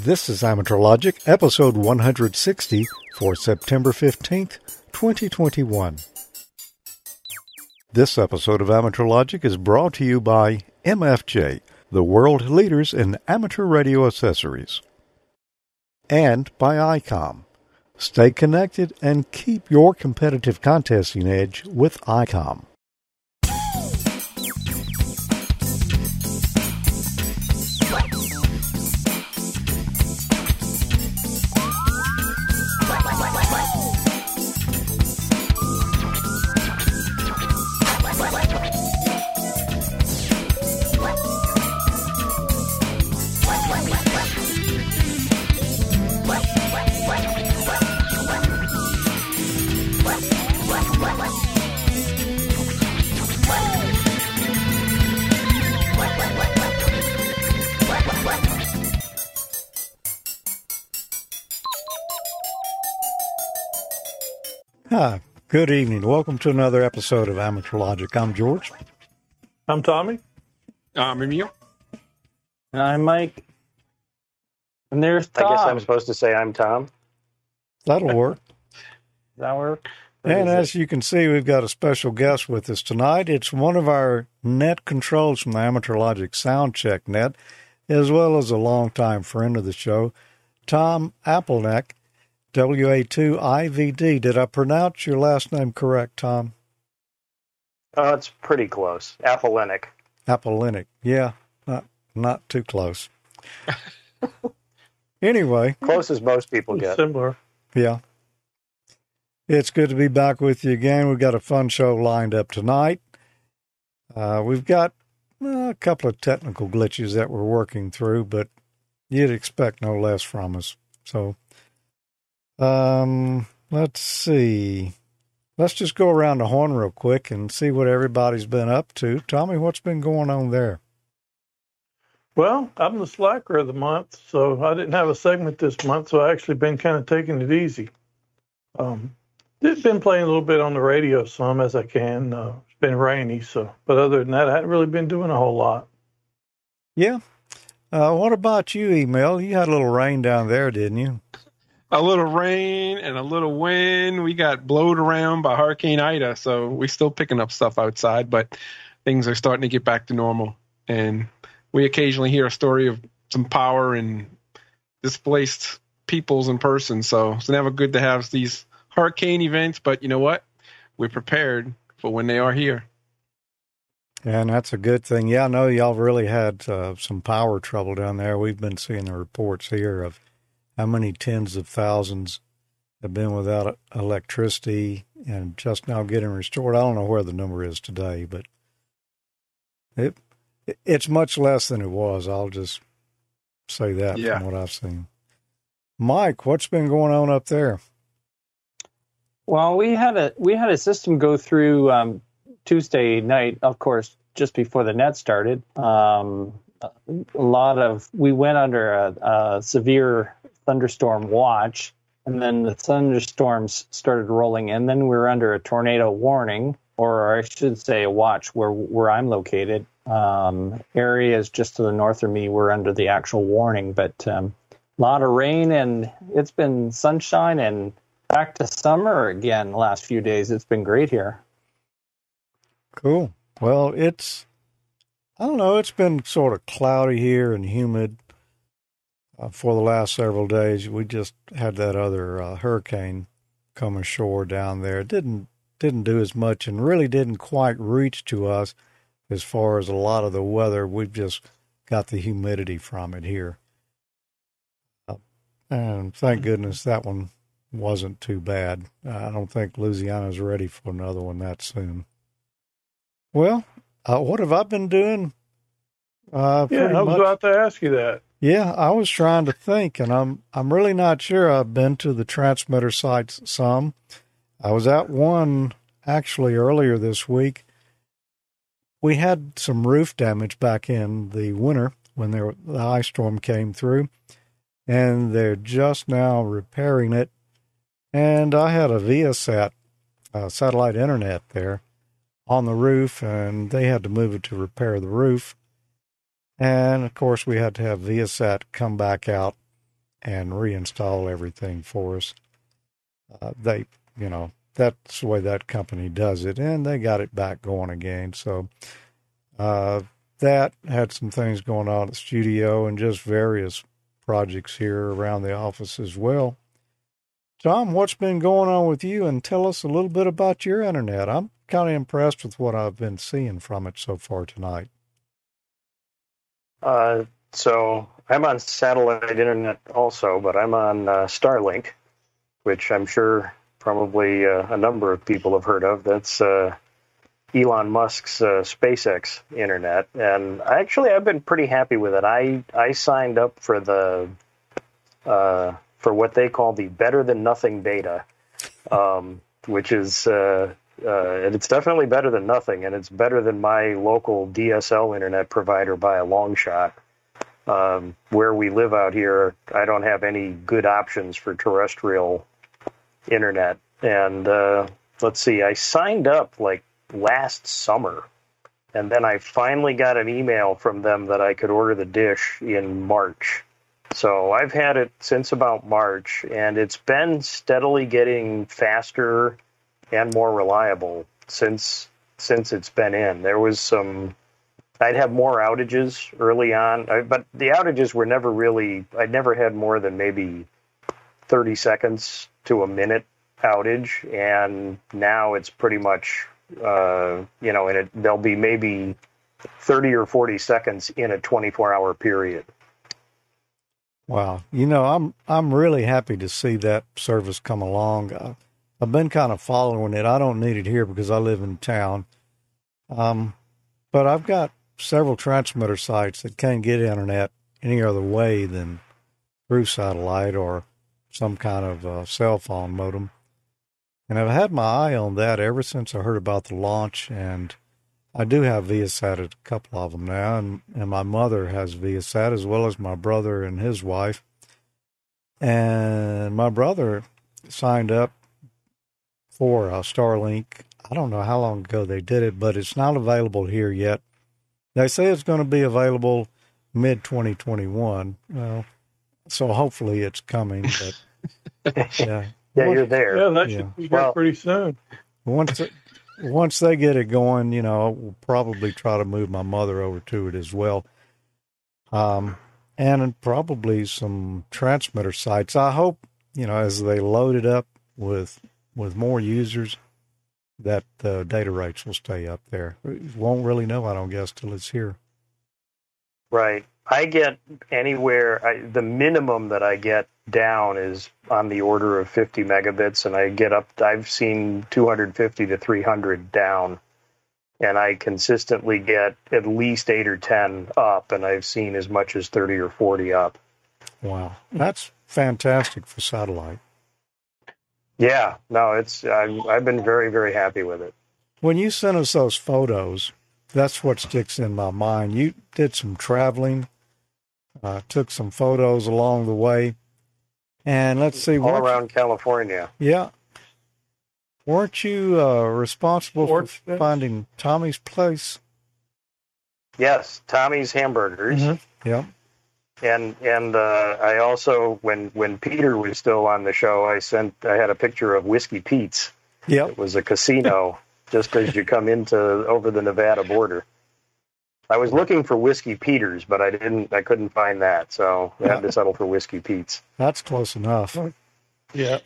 This is Amateur Logic, episode 160 for September 15th, 2021. This episode of Amateur Logic is brought to you by MFJ, the world leaders in amateur radio accessories, and by ICOM. Stay connected and keep your competitive contesting edge with ICOM. Good evening. Welcome to another episode of Amateur Logic. I'm George. I'm Tommy. I'm Emil. And I'm Mike. And there's Tom. I guess I'm supposed to say I'm Tom. That'll work. Does that work? and as you can see, we've got a special guest with us tonight. It's one of our net controls from the Amateur Logic Sound Check net, as well as a longtime friend of the show, Tom Appleneck, WA2IVD. Did I pronounce your last name correct, Tom? Oh, it's pretty close. Apolenic. Apolenic. Yeah, not not too close. anyway, Close as most people get. Similar. yeah. It's good to be back with you again. We've got a fun show lined up tonight. Uh, we've got uh, a couple of technical glitches that we're working through, but you'd expect no less from us. So, um, let's see. Let's just go around the horn real quick and see what everybody's been up to. Tommy, what's been going on there? Well, I'm the slacker of the month, so I didn't have a segment this month, so I actually been kind of taking it easy. Um, just been playing a little bit on the radio some as I can. Uh, it's been rainy, so but other than that, I hadn't really been doing a whole lot. Yeah. Uh, what about you, Emil? You had a little rain down there, didn't you? A little rain and a little wind. We got blowed around by Hurricane Ida, so we're still picking up stuff outside, but things are starting to get back to normal. And we occasionally hear a story of some power and displaced peoples and persons. So it's never good to have these hurricane events, but you know what? We're prepared for when they are here. And that's a good thing. Yeah, I know y'all really had uh, some power trouble down there. We've been seeing the reports here of how many tens of thousands have been without electricity and just now getting restored. I don't know where the number is today, but it it's much less than it was. I'll just say that Yeah. from what I've seen. Mike, what's been going on up there? Well, we had a we had a system go through um, Tuesday night, of course, just before the net started. Um, a lot of we went under a, a severe thunderstorm watch, and then the thunderstorms started rolling in. Then we were under a tornado warning, or I should say, a watch where where I'm located. Um, areas just to the north of me were under the actual warning, but um, a lot of rain, and it's been sunshine and back to summer again the last few days. It's been great here. Cool. Well, it's, I don't know, it's been sort of cloudy here and humid uh, for the last several days. We just had that other uh, hurricane come ashore down there. It didn't didn't do as much and really didn't quite reach to us as far as a lot of the weather. We've just got the humidity from it here. Uh, and thank goodness that one wasn't too bad. I don't think Louisiana's ready for another one that soon. Well, uh, what have I been doing? Uh, Yeah, I was much- about to ask you that. Yeah, I was trying to think, and I'm I'm really not sure. I've been to the transmitter sites some. I was at one actually earlier this week. We had some roof damage back in the winter when there, the ice storm came through, and they're just now repairing it. And I had a Viasat uh, satellite internet there on the roof, and they had to move it to repair the roof. And of course, we had to have Viasat come back out and reinstall everything for us. Uh, they, you know, that's the way that company does it, and they got it back going again. So uh, that had some things going on at the studio and just various projects here around the office as well. Tom, what's been going on with you? And tell us a little bit about your internet. I'm kind of impressed with what I've been seeing from it so far tonight. Uh, so I'm on satellite internet also, but I'm on uh, Starlink, which I'm sure probably uh, a number of people have heard of. That's uh, Elon Musk's uh, SpaceX internet, and actually I've been pretty happy with it. I I signed up for the uh, for what they call the better than nothing beta, um, which is uh, and it's definitely better than nothing, and it's better than my local DSL internet provider by a long shot. Um, where we live out here, I don't have any good options for terrestrial internet. And uh, let's see, I signed up like last summer, and then I finally got an email from them that I could order the dish in March. So I've had it since about March, and it's been steadily getting faster and more reliable since since it's been in. There was some I'd have more outages early on, but the outages were never really I'd never had more than maybe 30 seconds to a minute outage and now it's pretty much uh, you know and it there'll be maybe 30 or 40 seconds in a 24 hour period. Wow. You know, I'm I'm really happy to see that service come along. Uh, I've been kind of following it. I don't need it here because I live in town. Um, but I've got several transmitter sites that can't get internet any other way than through satellite or some kind of uh, cell phone modem. And I've had my eye on that ever since I heard about the launch. And I do have Viasat at a couple of them now. And, and my mother has Viasat as well as my brother and his wife. And my brother signed up for uh, Starlink. I don't know how long ago they did it, but it's not available here yet. They say it's going to be available mid 2021. Well, so hopefully it's coming. But yeah, yeah, you're there. Yeah, that should be well, pretty soon. Once it, once they get it going, you know, we'll probably try to move my mother over to it as well. Um, and probably some transmitter sites. I hope, you know, as they load it up with with more users, that the data rates will stay up there. won't really know, I don't guess, till it's here. Right. I get anywhere, I, the minimum that I get down is on the order of 50 megabits, and I get up, I've seen 250 to 300 down, and I consistently get at least 8 or 10 up, and I've seen as much as 30 or 40 up. Wow. That's fantastic for satellite. Yeah, no, it's I've, I've been very very happy with it. When you sent us those photos, that's what sticks in my mind. You did some traveling, uh, took some photos along the way, and let's see, all around you, California. Yeah, weren't you uh, responsible for finding Tommy's place? Yes, Tommy's Hamburgers. Mm-hmm. Yeah and and uh, I also when when Peter was still on the show, I sent I had a picture of Whiskey Pete's. Yeah, it was a casino just as you come into over the Nevada border. I was looking for Whiskey Peters, but I didn't. I couldn't find that, so I had to settle for Whiskey Pete's. That's close enough. Yeah.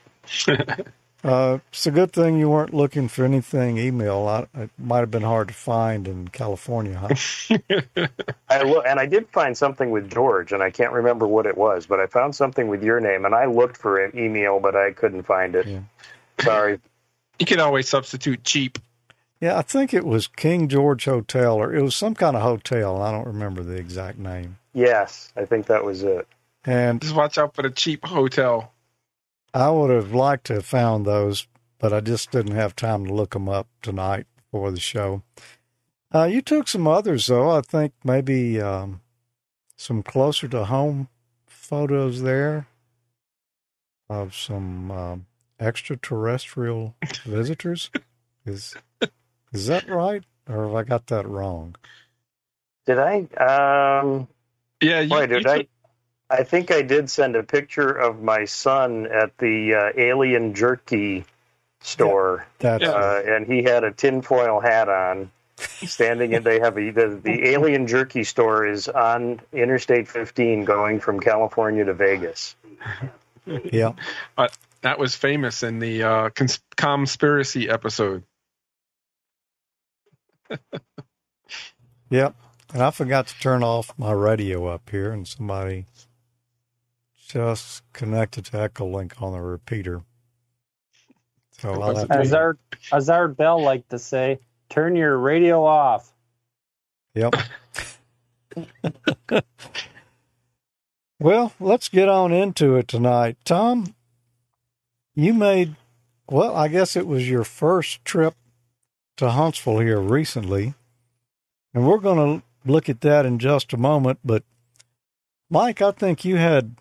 Uh, it's a good thing you weren't looking for anything Emil. I, it might have been hard to find in California, huh? I lo- and I did find something with George, and I can't remember what it was, but I found something with your name, and I looked for an Emil, but I couldn't find it. Yeah. Sorry. You can always substitute cheap. Yeah, I think it was King George Hotel, or it was some kind of hotel. I don't remember the exact name. Yes, I think that was it. And just watch out for the cheap hotel. I would have liked to have found those, but I just didn't have time to look them up tonight for the show. Uh, you took some others, though. I think maybe um, some closer to home photos there of some um, extraterrestrial visitors. Is is that right, or have I got that wrong? Did I? Um, yeah, you, boy, did you I? Took, I think I did send a picture of my son at the uh, Alien Jerky store, That's uh, and he had a tinfoil hat on, standing. And they have a, the the Alien Jerky store is on Interstate 15, going from California to Vegas. yeah. But that was famous in the uh, cons- conspiracy episode. Yep. And I forgot to turn off my radio up here, and somebody just connected to Echolink on the repeater. So I'll have to, As our as our Bell like to say, turn your radio off. yep. well, let's get on into it tonight. Tom, you made, well, I guess it was your first trip to Huntsville here recently. And we're going to look at that in just a moment. But, Mike, I think you had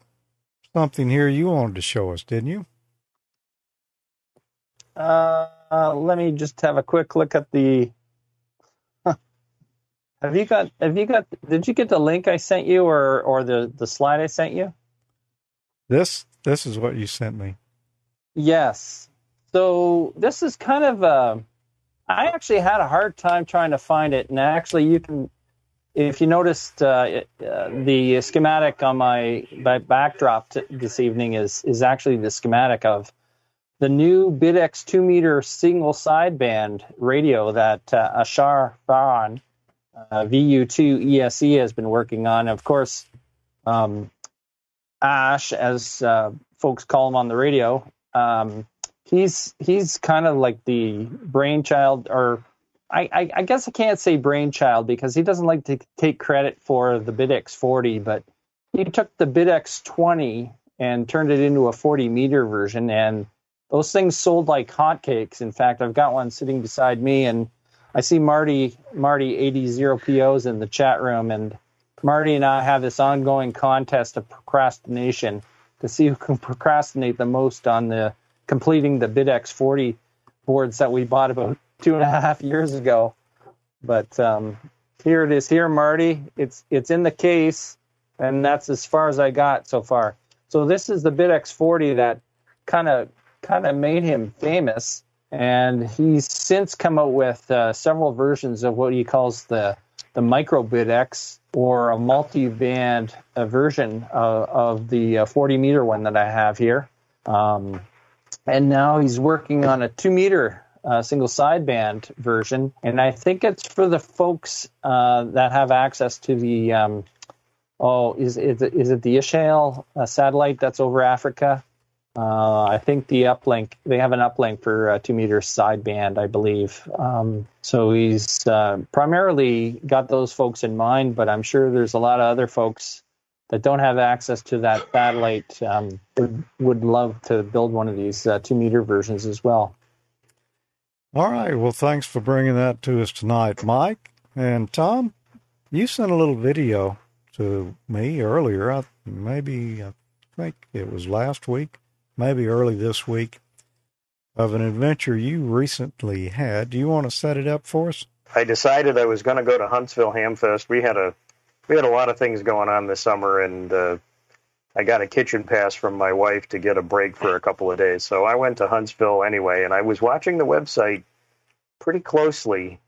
something here you wanted to show us, didn't you? Uh, uh, let me just have a quick look at the. Have you got? Have you got? Did you get the link I sent you, or or the the slide I sent you? This this is what you sent me. Yes. So this is kind of a. I actually had a hard time trying to find it, and actually, you can, if you noticed, uh, uh, the schematic on my, my backdrop t- this evening is is actually the schematic of the new BitX two meter single sideband radio that uh, Ashhar Farhan, uh, VU2 ESE, has been working on. Of course, um, Ash, as uh, folks call him on the radio, um, he's he's kind of like the brainchild, or I, I, I guess I can't say brainchild because he doesn't like to take credit for the BitX 40, but he took the BitX 20 and turned it into a 40 meter version and those things sold like hotcakes. In fact, I've got one sitting beside me, and I see Marty Marty eighty zero POs in the chat room, and Marty and I have this ongoing contest of procrastination to see who can procrastinate the most on the completing the BitX forty boards that we bought about two and a half years ago. But um, here it is, here Marty. It's it's in the case, and that's as far as I got so far. So this is the BitX forty that kind of kind of made him famous. And he's since come out with uh, several versions of what he calls the the microbit X or a multi-band uh, version of, of the uh, 40 meter one that I have here. Um, and now he's working on a two meter uh, single sideband version. And I think it's for the folks uh, that have access to the um, oh is is it, is it the Ishmael uh, satellite that's over Africa? Uh, I think the uplink they have an uplink for uh, two meter sideband, I believe. Um, so he's uh, primarily got those folks in mind, but I'm sure there's a lot of other folks that don't have access to that satellite um, would would love to build one of these two meter versions as well. All right. Well, thanks for bringing that to us tonight, Mike and Tom. You sent a little video to me earlier. I, maybe I think it was last week, maybe early this week, of an adventure you recently had. Do you want to set it up for us? I decided I was going to go to Huntsville Hamfest. We had a we had a lot of things going on this summer, and uh, I got a kitchen pass from my wife to get a break for a couple of days. So I went to Huntsville anyway, and I was watching the website pretty closely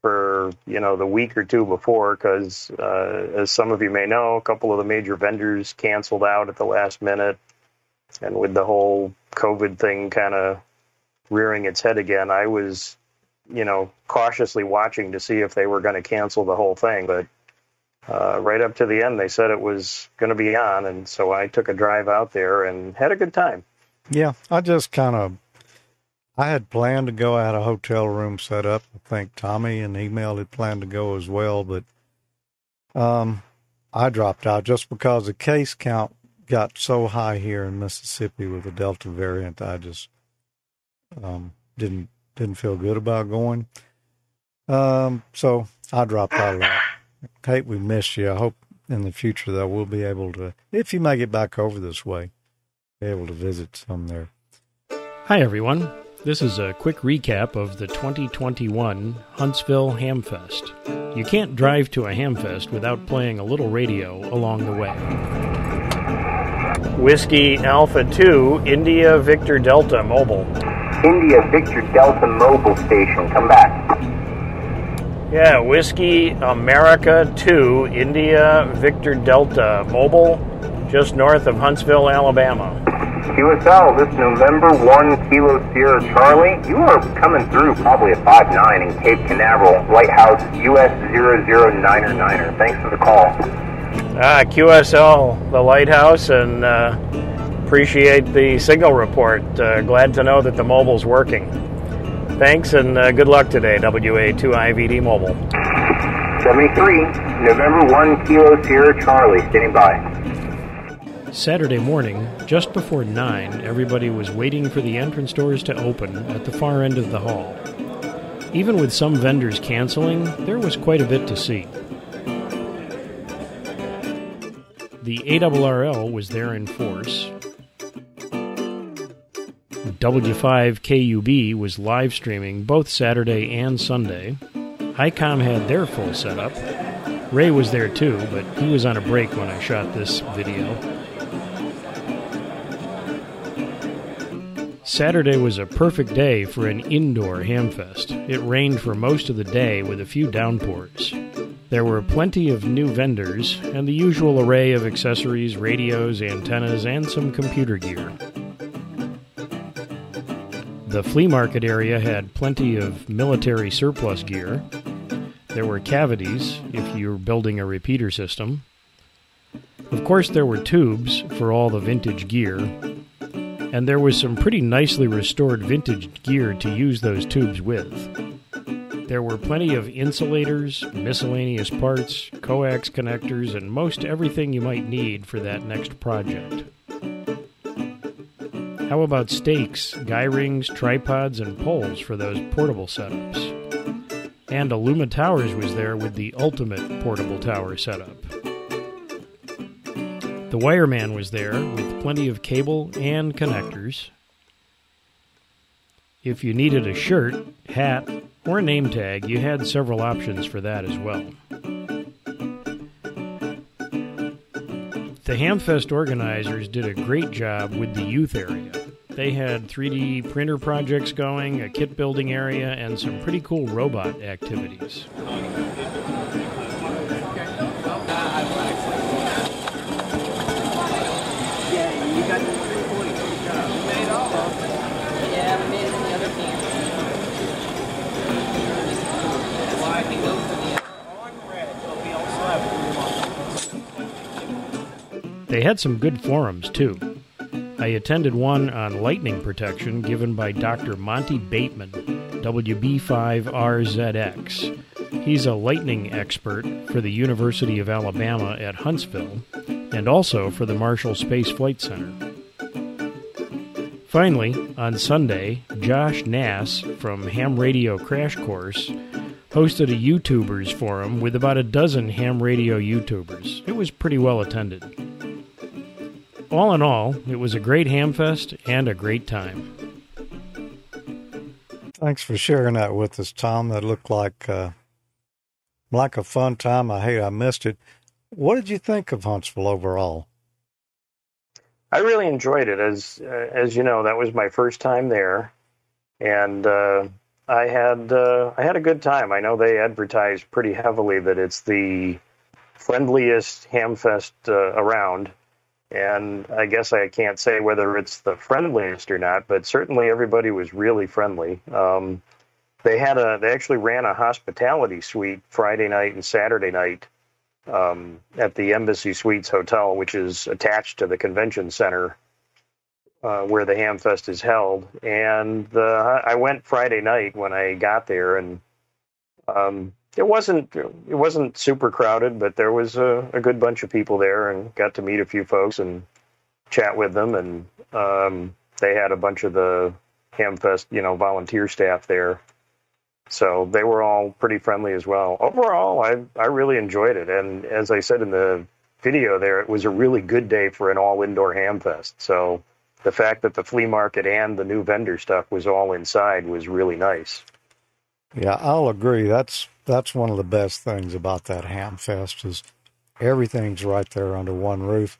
for you know the week or two before, because uh, as some of you may know, a couple of the major vendors canceled out at the last minute, and with the whole COVID thing kind of rearing its head again, I was you know, cautiously watching to see if they were going to cancel the whole thing. But uh, right up to the end, they said it was going to be on, and so I took a drive out there and had a good time. Yeah, I just kind of, I had planned to go. I had a hotel room set up. I think Tommy and Emil had planned to go as well, but um, I dropped out just because the case count got so high here in Mississippi with the Delta variant. I just um, didn't didn't feel good about going. Um, so I dropped out of that. Kate, we missed you. I hope in the future that we'll be able to, if you make it back over this way, be able to visit some there. Hi, everyone. This is a quick recap of the 2021 Huntsville Hamfest. You can't drive to a Hamfest without playing a little radio along the way. Whiskey Alpha 2, India Victor Delta Mobile. India Victor Delta Mobile Station, come back. Yeah, Whiskey America 2, India Victor Delta Mobile, just north of Huntsville, Alabama. QSL, this November 1 Kilo Sierra Charlie, you are coming through probably at 5'9 in Cape Canaveral, Lighthouse US 0099er. Thanks for the call. Ah, QSL, the lighthouse, and uh, appreciate the signal report. Uh, glad to know that the mobile's working. Thanks and uh, good luck today, WA2IVD Mobile. 73, November 1 Kilo Sierra Charlie, standing by. Saturday morning, just before 9, everybody was waiting for the entrance doors to open at the far end of the hall. Even with some vendors canceling, there was quite a bit to see. The ARRL was there in force. W5KUB was live streaming both Saturday and Sunday. ICOM had their full setup. Ray was there too, but he was on a break when I shot this video. Saturday was a perfect day for an indoor hamfest. It rained for most of the day with a few downpours. There were plenty of new vendors and the usual array of accessories, radios, antennas, and some computer gear. The flea market area had plenty of military surplus gear. There were cavities if you're building a repeater system. Of course, there were tubes for all the vintage gear, and there was some pretty nicely restored vintage gear to use those tubes with. There were plenty of insulators, miscellaneous parts, coax connectors, and most everything you might need for that next project. How about stakes, guy rings, tripods, and poles for those portable setups? And Aluma Towers was there with the ultimate portable tower setup. The wireman was there with plenty of cable and connectors. If you needed a shirt, hat, or name tag, you had several options for that as well. The Hamfest organizers did a great job with the youth area. They had 3D printer projects going, a kit building area, and some pretty cool robot activities. They had some good forums, too. I attended one on lightning protection given by Dr. Monty Bateman, WB5RZX. He's a lightning expert for the University of Alabama at Huntsville and also for the Marshall Space Flight Center. Finally, on Sunday, Josh Nass from Ham Radio Crash Course hosted a YouTubers forum with about a dozen ham radio YouTubers. It was pretty well attended all in all, it was a great hamfest and a great time. Thanks for sharing that with us, Tom. That looked like uh, like a fun time. I hate I missed it. What did you think of Huntsville overall? I really enjoyed it. As uh, as you know, that was my first time there, and uh, I had uh, I had a good time. I know they advertise pretty heavily that it's the friendliest hamfest uh, around, and I guess I can't say whether it's the friendliest or not, but certainly everybody was really friendly. Um, they had a they actually ran a hospitality suite Friday night and Saturday night um, at the Embassy Suites Hotel, which is attached to the convention center uh, where the Hamfest is held. And I went Friday night when I got there, and um, it wasn't it wasn't super crowded, but there was a, a, good bunch of people there, and got to meet a few folks and chat with them. And um, they had a bunch of the Hamfest, you know, volunteer staff there, so they were all pretty friendly as well. Overall, I I really enjoyed it, and as I said in the video, there it was a really good day for an all indoor Hamfest. So the fact that the flea market and the new vendor stuff was all inside was really nice. Yeah, I'll agree. That's that's one of the best things about that ham fest is everything's right there under one roof.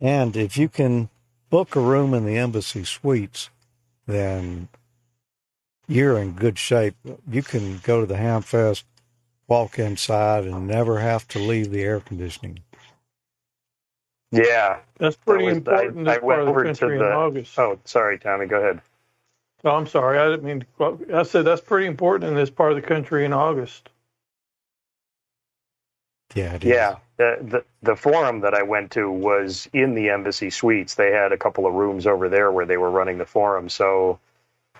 And if you can book a room in the embassy suites, then you're in good shape. You can go to the Hamfest, walk inside, and never have to leave the air conditioning. Yeah, That's pretty was- important I- I went part of the over to country in the- August. Oh, sorry, Tommy. Go ahead. Oh, I'm sorry. I didn't mean to. I said that's pretty important in this part of the country in August. Yeah, it is. Yeah, the, the the forum that I went to was in the embassy suites. They had a couple of rooms over there where they were running the forum, so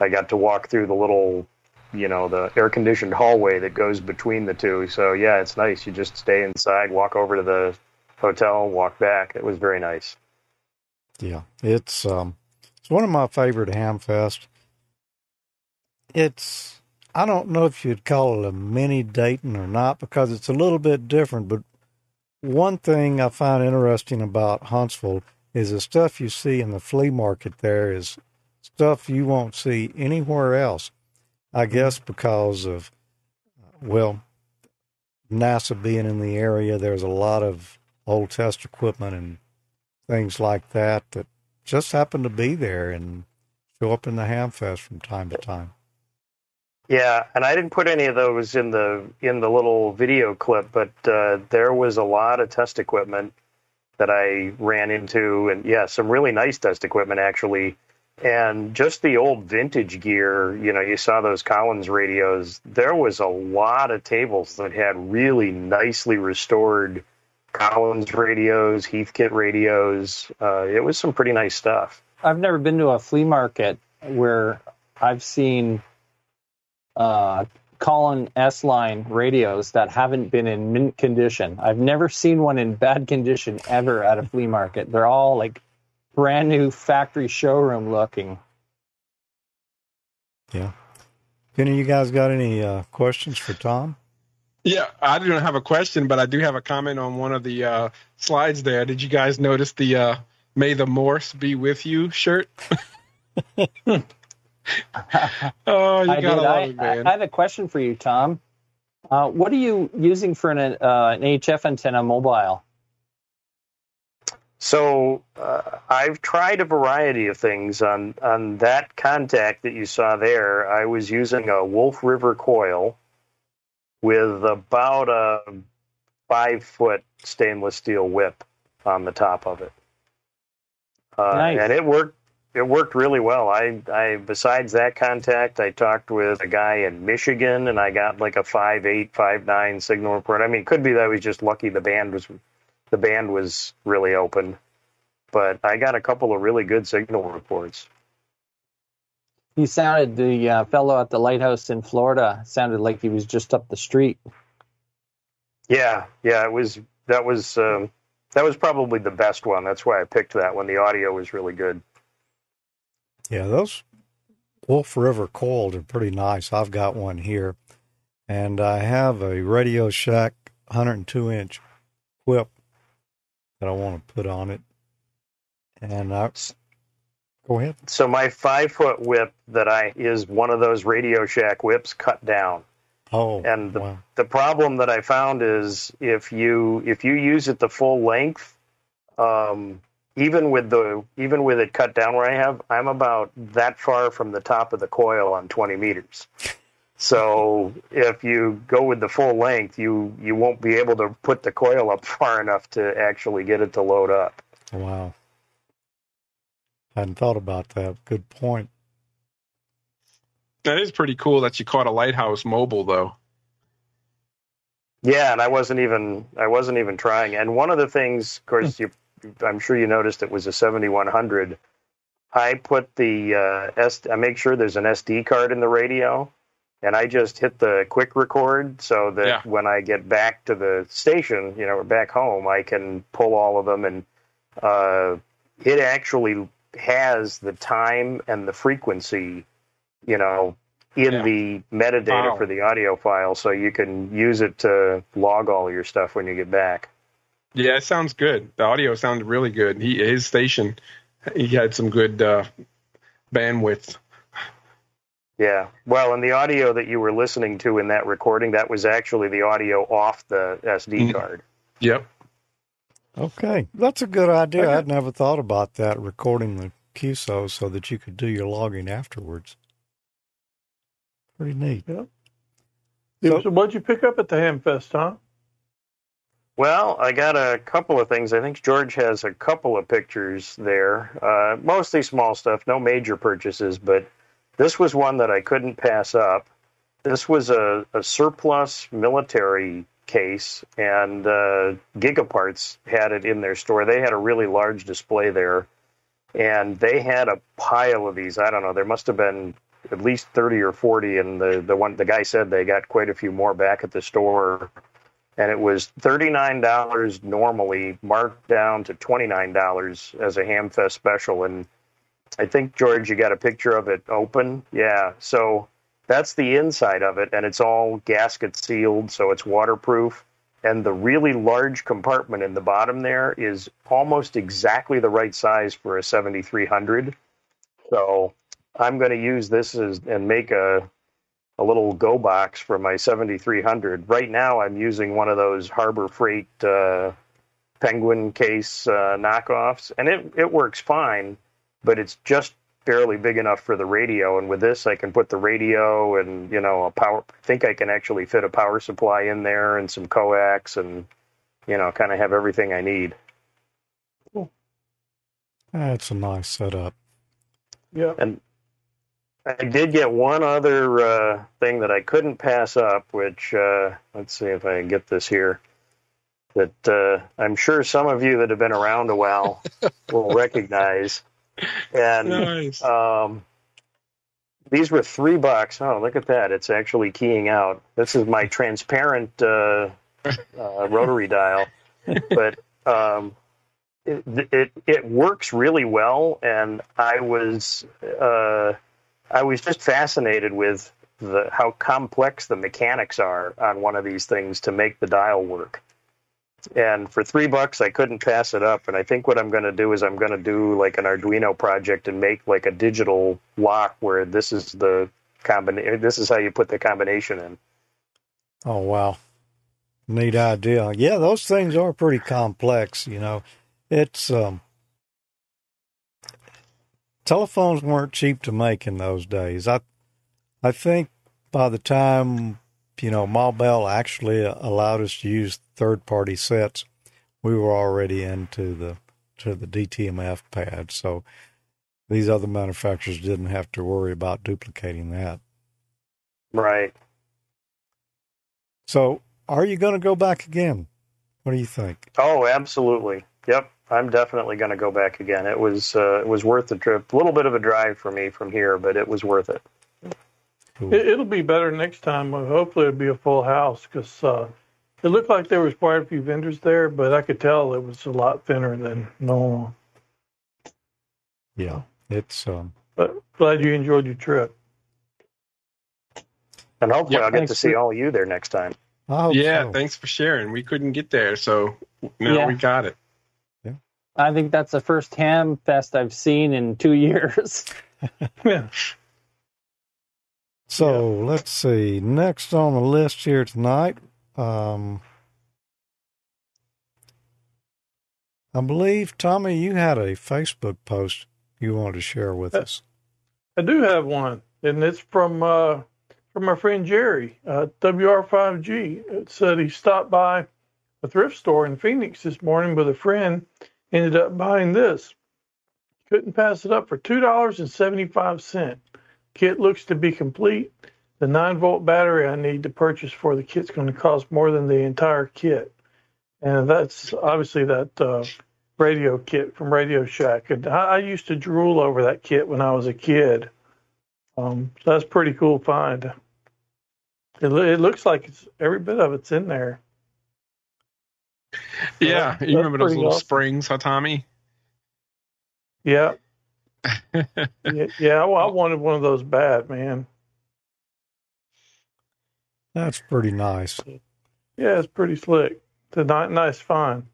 I got to walk through the little, you know, the air conditioned hallway that goes between the two. So yeah, it's nice. You just stay inside, walk over to the hotel, walk back. It was very nice. Yeah, it's um, it's one of my favorite ham Hamfest. It's I don't know if you'd call it a mini Dayton or not because it's a little bit different. But one thing I find interesting about Huntsville is the stuff you see in the flea market. There is stuff you won't see anywhere else. I guess because of well, NASA being in the area, there's a lot of old test equipment and things like that that just happen to be there and show up in the Hamfest from time to time. Yeah, and I didn't put any of those in the in the little video clip, but uh, there was a lot of test equipment that I ran into, and yeah, some really nice test equipment actually, and just the old vintage gear. You know, you saw those Collins radios. There was a lot of tables that had really nicely restored Collins radios, Heathkit radios. Uh, it was some pretty nice stuff. I've never been to a flea market where I've seen uh, Collins S line radios that haven't been in mint condition. I've never seen one in bad condition ever at a flea market. They're all like brand new factory showroom looking. Yeah. Any of you guys got any uh, questions for Tom? Yeah, I don't have a question, but I do have a comment on one of the uh, slides there. Did you guys notice the uh, "May the Morse be with you" shirt? oh, you I gotta did. love I, it, man. I have a question for you, Tom. Uh, what are you using for an, uh, an HF antenna mobile? So uh, I've tried a variety of things on on that contact that you saw there. I was using a Wolf River coil with about a five foot stainless steel whip on the top of it, uh, Nice. and it worked. It worked really well. I, I besides that contact, I talked with a guy in Michigan, and I got like a five eight, five nine signal report. I mean, it could be that I was just lucky the band was the band was really open. But I got a couple of really good signal reports. He sounded the uh, fellow at the lighthouse in Florida sounded like he was just up the street. Yeah, yeah, it was that was um, that was probably the best one. That's why I picked that one. The audio was really good. Yeah, those Wolf River coiled are pretty nice. I've got one here, and I have a Radio Shack 102 inch whip that I want to put on it. And I go ahead. So my five foot whip that I is one of those Radio Shack whips cut down. Oh, And the, wow. the problem that I found is if you if you use it the full length, um, even with the even with it cut down where I have, I'm about that far from the top of the coil on 20 meters. So if you go with the full length, you you won't be able to put the coil up far enough to actually get it to load up. Wow. Hadn't thought about that. Good point. That is pretty cool that you caught a lighthouse mobile, though. Yeah, and I wasn't even I wasn't even trying. And one of the things, of course, hmm. you I'm sure you noticed it was a 7100. I put the uh, S. I make sure there's an SD card in the radio, and I just hit the quick record so that Yeah. when I get back to the station, you know, or back home, I can pull all of them, and uh, it actually has the time and the frequency, you know, in Yeah. the metadata Wow. for the audio file, so you can use it to log all your stuff when you get back. Yeah, it sounds good. The audio sounded really good. He his station, he had some good uh, bandwidth. Yeah. Well, and the audio that you were listening to in that recording, that was actually the audio off the SD Mhm. card. Yep. Okay, that's a good idea. Okay. I'd never thought about that, recording the QSO so that you could do your logging afterwards. Pretty neat. So, what'd you pick up at the Hamfest, Tom? Well, I got a couple of things. I think George has a couple of pictures there, uh, mostly small stuff, no major purchases, but this was one that I couldn't pass up. This was a, a surplus military case, and uh, Gigaparts had it in their store. They had a really large display there, and they had a pile of these. I don't know, there must have been at least 30 or 40, and the, the one the guy said they got quite a few more back at the store and it was $39 normally, marked down to $29 as a Hamfest special. And I think, George, you got a picture of it open. Yeah. So that's the inside of it, and it's all gasket sealed, so it's waterproof. And the really large compartment in the bottom there is almost exactly the right size for a 7300. So I'm going to use this as, and make a a little go box for my 7300. Right now, I'm using one of those Harbor Freight uh, Penguin case uh, knockoffs, and it it works fine, but it's just barely big enough for the radio. And with this, I can put the radio and you know a power. I think I can actually fit a power supply in there and some coax, and you know, kind of have everything I need. That's a nice setup. Yeah. And I did get one other uh, thing that I couldn't pass up, which uh, let's see if I can get this here. That uh, I'm sure some of you that have been around a while will recognize. And Nice. um, these were three bucks. Oh, look at that! It's actually keying out. This is my transparent uh, uh, rotary dial, but um, it, it it works really well. And I was uh, I was just fascinated with the how complex the mechanics are on one of these things to make the dial work. And for three bucks, I couldn't pass it up. And I think what I'm going to do is I'm going to do like an Arduino project and make like a digital lock where this is the combination. This is how you put the combination in. Oh wow, neat idea. Yeah, those things are pretty complex. You know, it's um, telephones weren't cheap to make in those days. I I think by the time you know Ma Bell actually allowed us to use third party sets, we were already into the to the DTMF pad. So these other manufacturers didn't have to worry about duplicating that. Right. So are you going to go back again? What do you think? Oh, absolutely. Yep. I'm definitely going to go back again. It was uh, it was worth the trip. A little bit of a drive for me from here, but it was worth it. Cool. It, it'll be better next time. Uh, Hopefully, it'll be a full house because uh, it looked like there was quite a few vendors there, but I could tell it was a lot thinner than normal. Yeah, it's um, But glad you enjoyed your trip. And hopefully, Yeah, I'll get to see for- all you there next time. I hope yeah, so. thanks for sharing. We couldn't get there, so now Yeah. we got it. I think that's the first ham fest I've seen in two years. Yeah. So let's see. Next on the list here tonight, um, I believe Tommy, you had a Facebook post you wanted to share with us. I do have one, and it's from uh, from my friend Jerry, uh, WR5G. It said he stopped by a thrift store in Phoenix this morning with a friend. Ended up buying this. Couldn't pass it up for two dollars and seventy five cent. Kit looks to be complete. The nine volt battery I need to purchase for the kit's going to cost more than the entire kit, and that's obviously that uh, radio kit from Radio Shack. And I, I used to drool over that kit when I was a kid. Um, so that's pretty cool find. It, it looks like it's every bit of it's in there. Yeah, that's you remember those little awesome. springs, huh, Tommy? Yeah, yeah, yeah. Well, I wanted one of those bad, man. That's pretty nice. Yeah, it's pretty slick. It's a ni- nice find.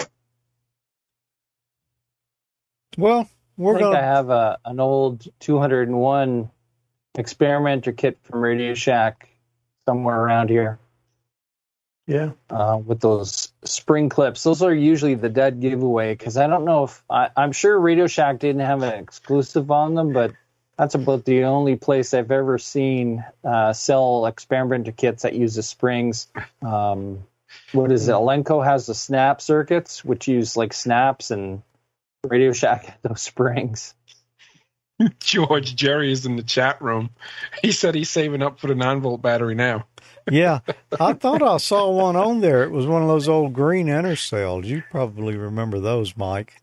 Well, we're I think gonna. I have a an old 201 experimenter kit from Radio Shack somewhere around here Yeah, uh, with those spring clips. Those are usually the dead giveaway because I don't know if I, I'm sure Radio Shack didn't have an exclusive on them, but that's about the only place I've ever seen uh, sell experimenter kits that uses springs. Um, what is it? Elenco has the snap circuits, which use like snaps, and Radio Shack had those springs. George Jerry is in the chat room. He said he's saving up for the nine volt battery now. Yeah, I thought I saw one on there. It was one of those old green cells. You probably remember those, Mike.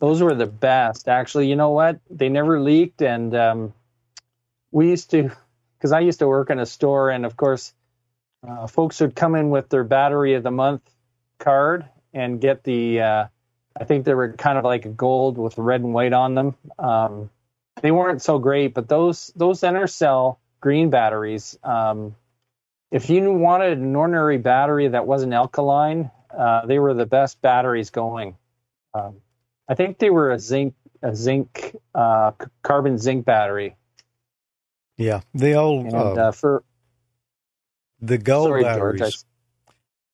Those were the best, actually. You know what? They never leaked, and um, we used to, because I used to work in a store, and of course, uh, folks would come in with their battery of the month card and get the. Uh, I think they were kind of like gold with red and white on them. Um, they weren't so great, but those those Enercell green batteries. Um, if you wanted an ordinary battery that wasn't alkaline, uh, they were the best batteries going. Um, I think they were a zinc a zinc uh, carbon zinc battery. Yeah, the old and, uh, uh for the gold sorry, batteries. George, I,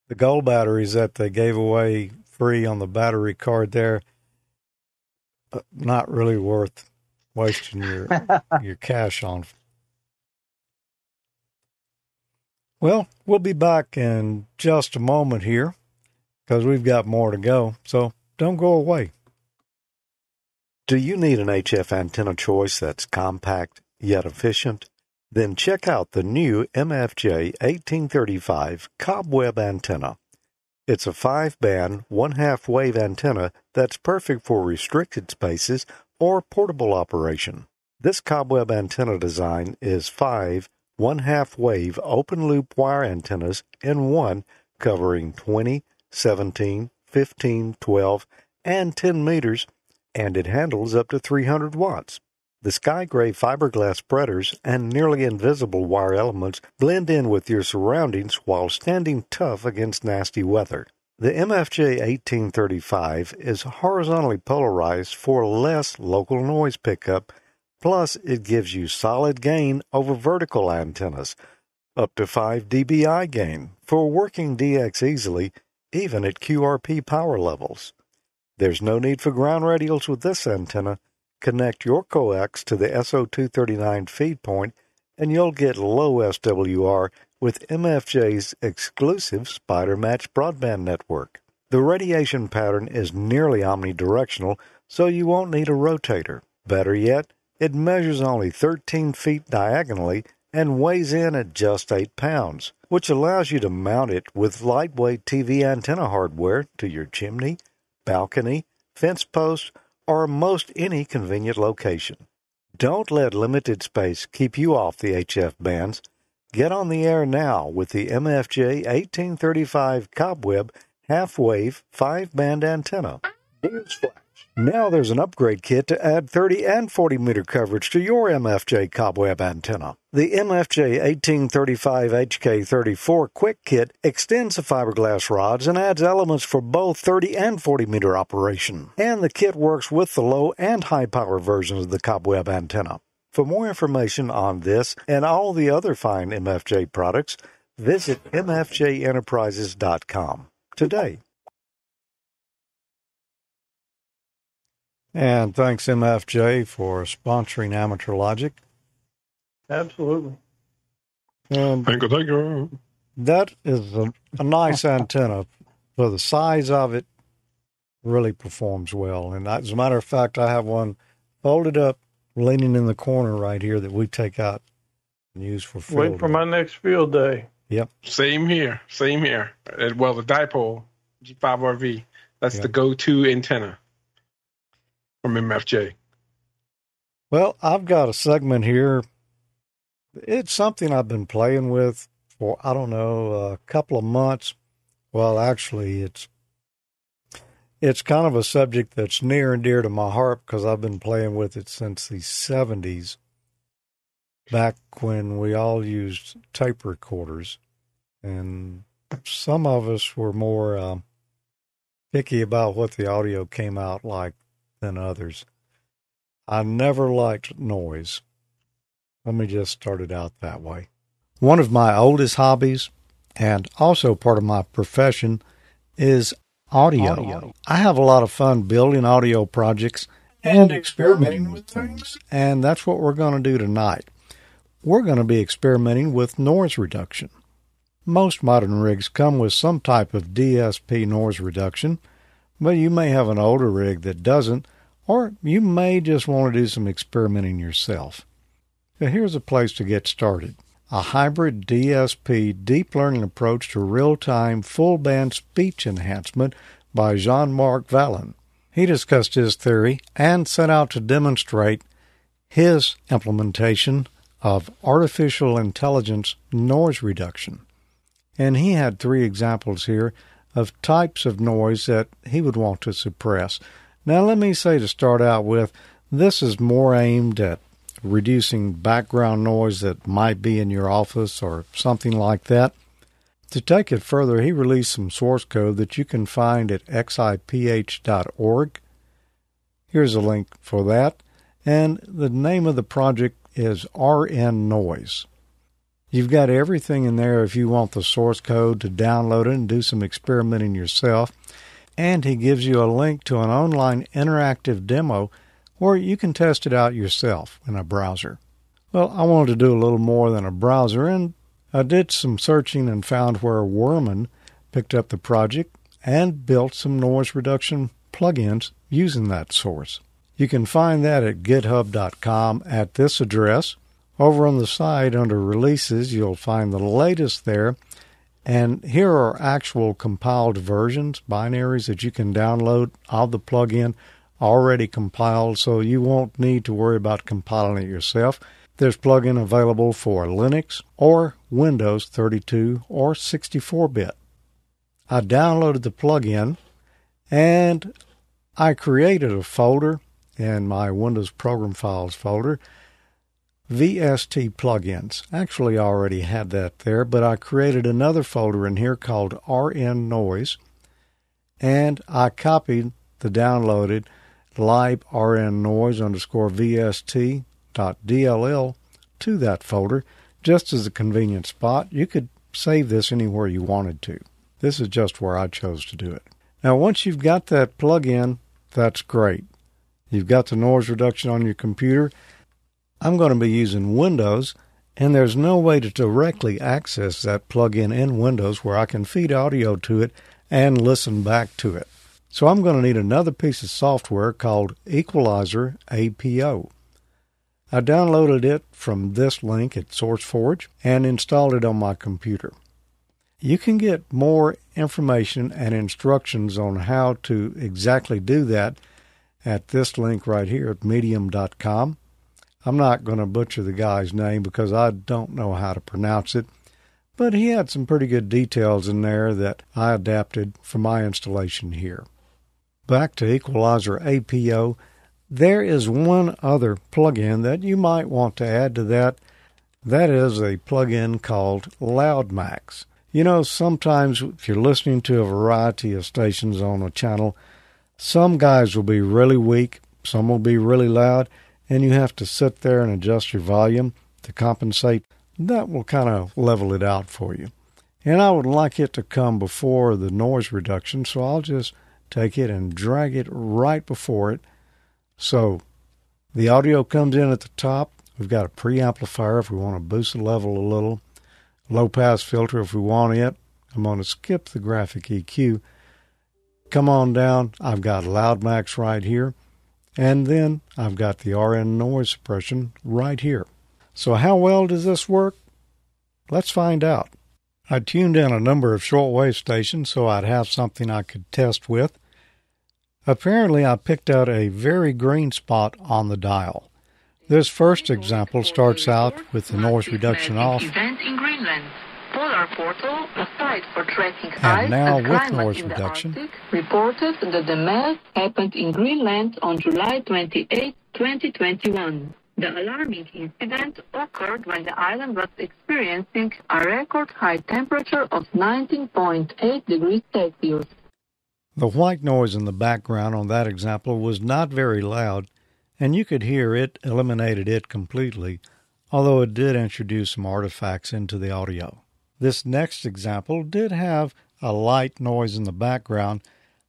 the gold batteries that they gave away free on the battery card there. Uh, not really worth wasting your your cash on. Well, we'll be back in just a moment here because we've got more to go. So don't go away. Do you need an HF antenna choice that's compact yet efficient? Then check out the new MFJ 1835 Cobweb antenna. It's a five band, one half wave antenna that's perfect for restricted spaces or portable operation. This cobweb antenna design is five one half wave open loop wire antennas in one covering 20, 17, 15, 12, and 10 meters, and it handles up to 300 watts. The sky gray fiberglass spreaders and nearly invisible wire elements blend in with your surroundings while standing tough against nasty weather. The MFJ 1835 is horizontally polarized for less local noise pickup Plus, it gives you solid gain over vertical antennas, up to 5 dBi gain for working DX easily, even at QRP power levels. There's no need for ground radials with this antenna. Connect your coax to the SO239 feed point and you'll get low SWR with MFJ's exclusive Spider Match broadband network. The radiation pattern is nearly omnidirectional, so you won't need a rotator. Better yet, it measures only 13 feet diagonally and weighs in at just 8 pounds, which allows you to mount it with lightweight TV antenna hardware to your chimney, balcony, fence post, or most any convenient location. Don't let limited space keep you off the HF bands. Get on the air now with the MFJ 1835 Cobweb half wave 5 band antenna. Newsflash. Now there's an upgrade kit to add 30 and 40 meter coverage to your MFJ cobweb antenna. The MFJ 1835 HK34 Quick Kit extends the fiberglass rods and adds elements for both 30 and 40 meter operation. And the kit works with the low and high power versions of the cobweb antenna. For more information on this and all the other fine MFJ products, visit mfjenterprises.com today. And thanks, MFJ, for sponsoring Amateur Logic. Absolutely. And thank you, thank you. That is a, a nice antenna. For the size of it, really performs well. And as a matter of fact, I have one folded up, leaning in the corner right here that we take out and use for field. Wait for my next field day. Yep. Same here. Same here. Uh, well, the dipole G5RV. That's yep. the go-to antenna from MFJ? Well, I've got a segment here. It's something I've been playing with for, I don't know, a couple of months. Well, actually, it's it's kind of a subject that's near and dear to my heart because I've been playing with it since the 70s, back when we all used tape recorders. And some of us were more uh, picky about what the audio came out like than others. I never liked noise. Let me just start it out that way. One of my oldest hobbies and also part of my profession is audio. audio. I have a lot of fun building audio projects and experimenting with things, and that's what we're going to do tonight. We're going to be experimenting with noise reduction. Most modern rigs come with some type of DSP noise reduction, but you may have an older rig that doesn't, or you may just want to do some experimenting yourself. Now here's a place to get started a hybrid DSP deep learning approach to real time full band speech enhancement by Jean Marc Valin. He discussed his theory and set out to demonstrate his implementation of artificial intelligence noise reduction. And he had three examples here of types of noise that he would want to suppress. Now, let me say to start out with, this is more aimed at reducing background noise that might be in your office or something like that. To take it further, he released some source code that you can find at xiph.org. Here's a link for that. And the name of the project is RN Noise. You've got everything in there if you want the source code to download it and do some experimenting yourself. And he gives you a link to an online interactive demo where you can test it out yourself in a browser. Well, I wanted to do a little more than a browser, and I did some searching and found where Wurman picked up the project and built some noise reduction plugins using that source. You can find that at github.com at this address. Over on the side under releases, you'll find the latest there. And here are actual compiled versions, binaries that you can download of the plugin already compiled, so you won't need to worry about compiling it yourself. There's plugin available for Linux or Windows 32 or 64 bit. I downloaded the plugin and I created a folder in my Windows Program Files folder. VST plugins. Actually, I already had that there, but I created another folder in here called RN Noise, and I copied the downloaded librn noise underscore vst dot dll to that folder just as a convenient spot. You could save this anywhere you wanted to. This is just where I chose to do it. Now, once you've got that plug-in, that's great. You've got the noise reduction on your computer. I'm going to be using Windows, and there's no way to directly access that plug-in in Windows where I can feed audio to it and listen back to it. So I'm going to need another piece of software called Equalizer APO. I downloaded it from this link at SourceForge and installed it on my computer. You can get more information and instructions on how to exactly do that at this link right here at medium.com. I'm not going to butcher the guy's name because I don't know how to pronounce it, but he had some pretty good details in there that I adapted for my installation here back to Equalizer APO, there is one other plugin that you might want to add to that. That is a plugin called LoudMax. You know, sometimes if you're listening to a variety of stations on a channel, some guys will be really weak, some will be really loud, and you have to sit there and adjust your volume to compensate. That will kind of level it out for you. And I would like it to come before the noise reduction, so I'll just take it and drag it right before it. So the audio comes in at the top. We've got a preamplifier if we want to boost the level a little, low pass filter if we want it. I'm going to skip the graphic EQ. Come on down. I've got LoudMax right here. And then I've got the RN noise suppression right here. So, how well does this work? Let's find out. I tuned in a number of shortwave stations so I'd have something I could test with. Apparently, I picked out a very green spot on the dial. This first example starts out with the noise reduction off. Event in Greenland. Polar Portal, a site for tracking And ice now and with climate noise reduction. the Arctic, reported that the melt happened in Greenland on July 28, 2021. The alarming incident occurred when the island was experiencing a record high temperature of 19.8 degrees Celsius. The white noise in the background on that example was not very loud, and you could hear it eliminated it completely, although it did introduce some artifacts into the audio. This next example did have a light noise in the background,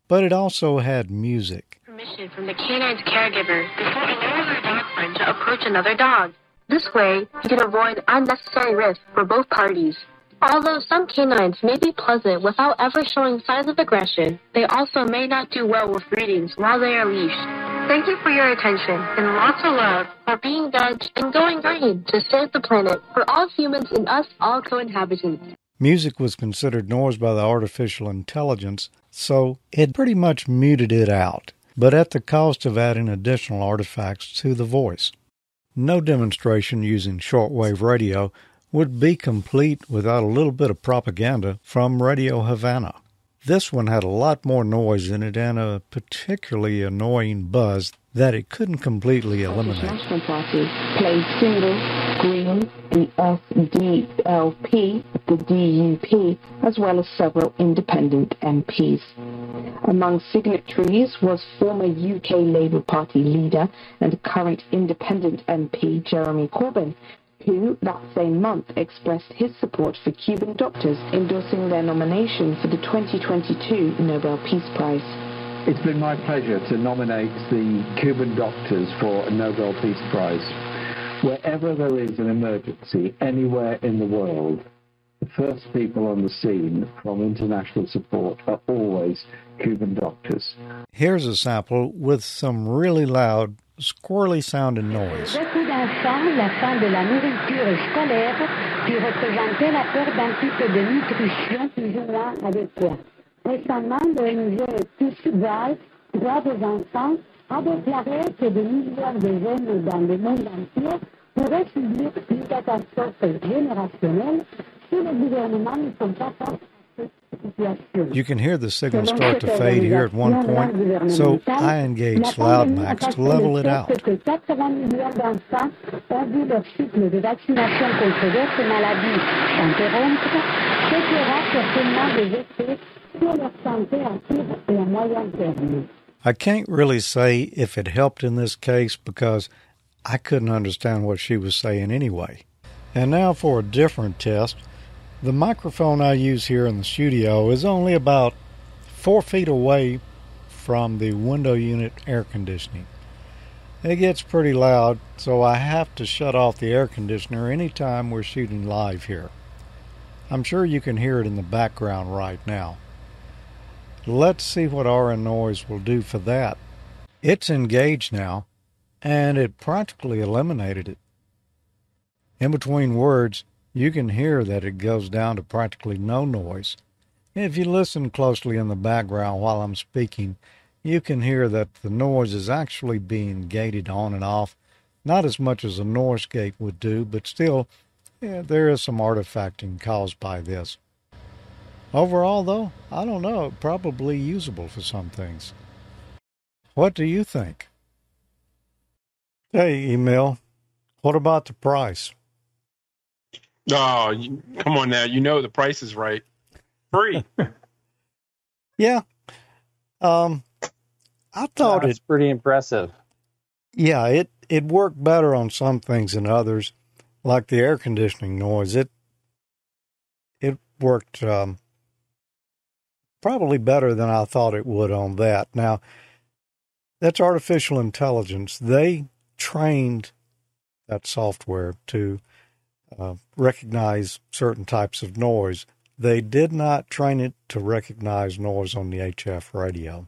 but it also had music. Permission from the canine's caregiver before allowing their dog friend to approach another dog. This way, you can avoid unnecessary risk for both parties. Although some canines may be pleasant without ever showing signs of aggression, they also may not do well with greetings while they are leashed. Thank you for your attention and lots of love for being Dutch and going green to save the planet for all humans and us all co-inhabitants. Music was considered noise by the artificial intelligence, so it pretty much muted it out, but at the cost of adding additional artifacts to the voice. No demonstration using shortwave radio would be complete without a little bit of propaganda from Radio Havana. This one had a lot more noise in it and a particularly annoying buzz that it couldn't completely eliminate. National Party played singles, Green, the SDLP, the DUP, as well as several independent MPs. Among signatories was former UK Labour Party leader and current independent MP Jeremy Corbyn, who that same month expressed his support for Cuban doctors, endorsing their nomination for the 2022 Nobel Peace Prize. It's been my pleasure to nominate the Cuban doctors for a Nobel Peace Prize. Wherever there is an emergency, anywhere in the world, the first people on the scene from international support are always Cuban doctors. Here's a sample with some really loud, squirrely sounding noise. La fin de la nourriture scolaire, qui représentait la perte d'un type de nutrition plus ou moins adéquat. Récemment, l'ONG Val, droit des enfants, a déclaré que des millions de jeunes dans le monde entier pourraient subir une catastrophe générationnelle si les gouvernements ne sont pas You can hear the signal start to fade here at one point, so I engaged LoudMax to level it out. que 80 millions d'enfants ont vu leur cycle de vaccination contre d'autres maladies s'interrompre, ce qui aura certainement des effets sur leur santé à court et à moyen terme. I can't really say if it helped in this case because I couldn't understand what she was saying anyway. And now for a different test. The microphone I use here in the studio is only about four feet away from the window unit air conditioning. It gets pretty loud, so I have to shut off the air conditioner anytime we're shooting live here. I'm sure you can hear it in the background right now. Let's see what RN noise will do for that. It's engaged now, and it practically eliminated it. In between words, you can hear that it goes down to practically no noise. If you listen closely in the background while I'm speaking, you can hear that the noise is actually being gated on and off, not as much as a noise gate would do, but still, yeah, there is some artifacting caused by this. Overall, though, I don't know, probably usable for some things. What do you think? Hey, Emil. What about the price? Oh, you, come on now. You know the price is right. Free. Yeah. Um, I thought That's it. pretty impressive. Yeah, it it worked better on some things than others, like the air conditioning noise. It it worked um, probably better than I thought it would on that. Now, that's artificial intelligence. They trained that software to uh, recognize certain types of noise. They did not train it to recognize noise on the HF radio.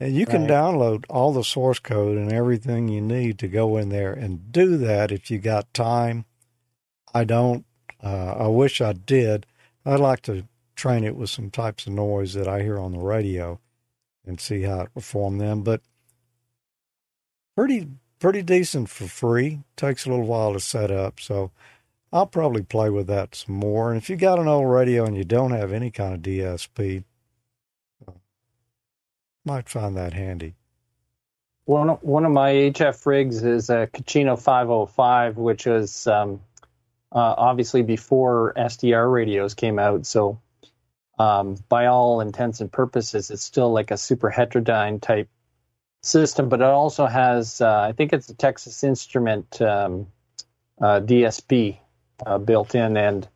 And you can Right. download all the source code and everything you need to go in there and do that if you got time. I don't. Uh, I wish I did. I'd like to train it with some types of noise that I hear on the radio and see how it perform them. But pretty pretty decent for free. Takes a little while to set up, so I'll probably play with that some more. And if you got an old radio and you don't have any kind of DSP, uh, might find that handy. One of, one of my HF rigs is a Kachina 505, which was um, uh, obviously before SDR radios came out. So, um, by all intents and purposes, it's still like a super heterodyne type system, but it also has, uh, I think it's a Texas Instrument um, uh, DSP uh, built in. And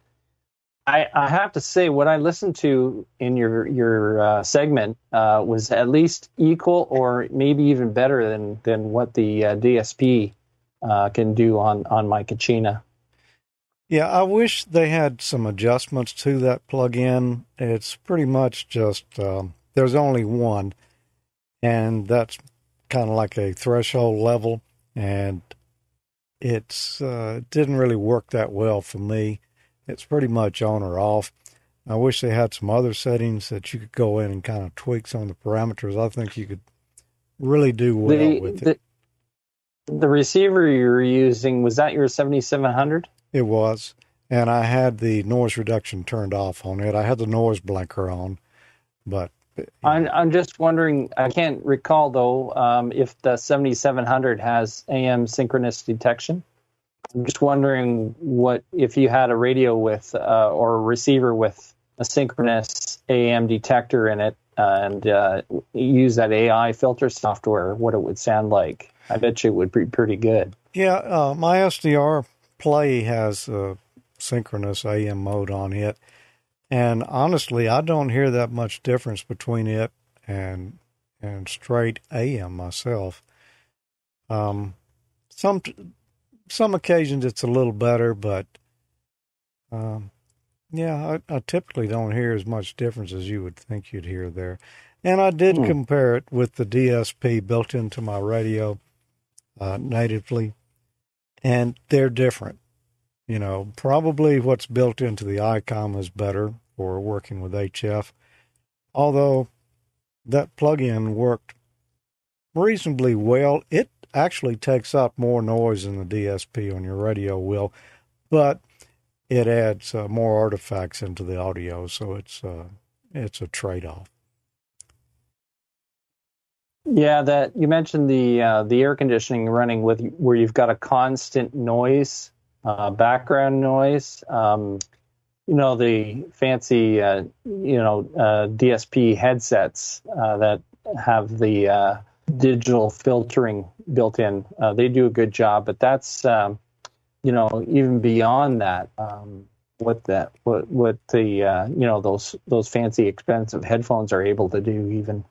I, I have to say, what I listened to in your your uh, segment uh, was at least equal, or maybe even better than than what the uh, DSP can do on on my Kachina. Yeah, I wish they had some adjustments to that plug-in. It's pretty much just um, there's only one, and that's kind of like a threshold level, and it's uh, didn't really work that well for me. It's pretty much on or off. I wish they had some other settings that you could go in and kind of tweak some of the parameters. I think you could really do well the, with the, it. The receiver you were using was that your 7700? It was, and I had the noise reduction turned off on it. I had the noise blanker on, but I'm, I'm just wondering. I can't recall though um, if the 7700 has AM synchronous detection. I'm just wondering what if you had a radio with uh, or a receiver with a synchronous AM detector in it and uh, use that AI filter software, what it would sound like. I bet you it would be pretty good. Yeah, uh, my SDR Play has a synchronous AM mode on it, and honestly, I don't hear that much difference between it and and straight AM myself. Um, some some occasions it's a little better, but um, yeah, I, I, typically don't hear as much difference as you would think you'd hear there. And I did hmm. compare it with the DSP built into my radio uh, natively, and they're different. You know, probably what's built into the ICOM is better for working with HF, although that plugin worked reasonably well. It actually takes up more noise than the DSP on your radio will, but it adds uh, more artifacts into the audio, so it's uh, it's a trade off. Yeah, that you mentioned the uh, the air conditioning running with where you've got a constant noise, uh, background noise. Um, you know the fancy, uh, you know uh, DSP headsets that have the digital filtering built in. Uh, they do a good job, but that's um, you know even beyond that. Um, what that what what the uh, you know those those fancy expensive headphones are able to do even.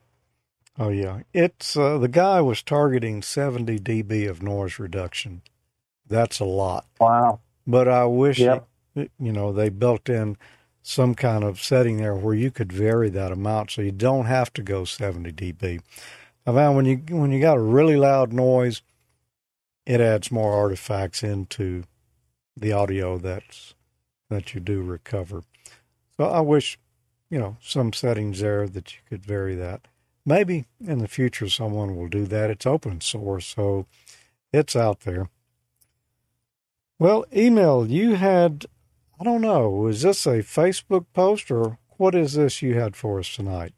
Oh yeah, it's uh, the guy was targeting 70 dB of noise reduction. That's a lot. Wow. But I wish yep. you know they built in some kind of setting there where you could vary that amount so you don't have to go 70 dB. I found when you when you got a really loud noise, it adds more artifacts into the audio that's that you do recover. So I wish, you know, some settings there that you could vary that. Maybe in the future someone will do that. It's open source, so it's out there. Well, Emil, you had I don't know, was this a Facebook post or what is this you had for us tonight?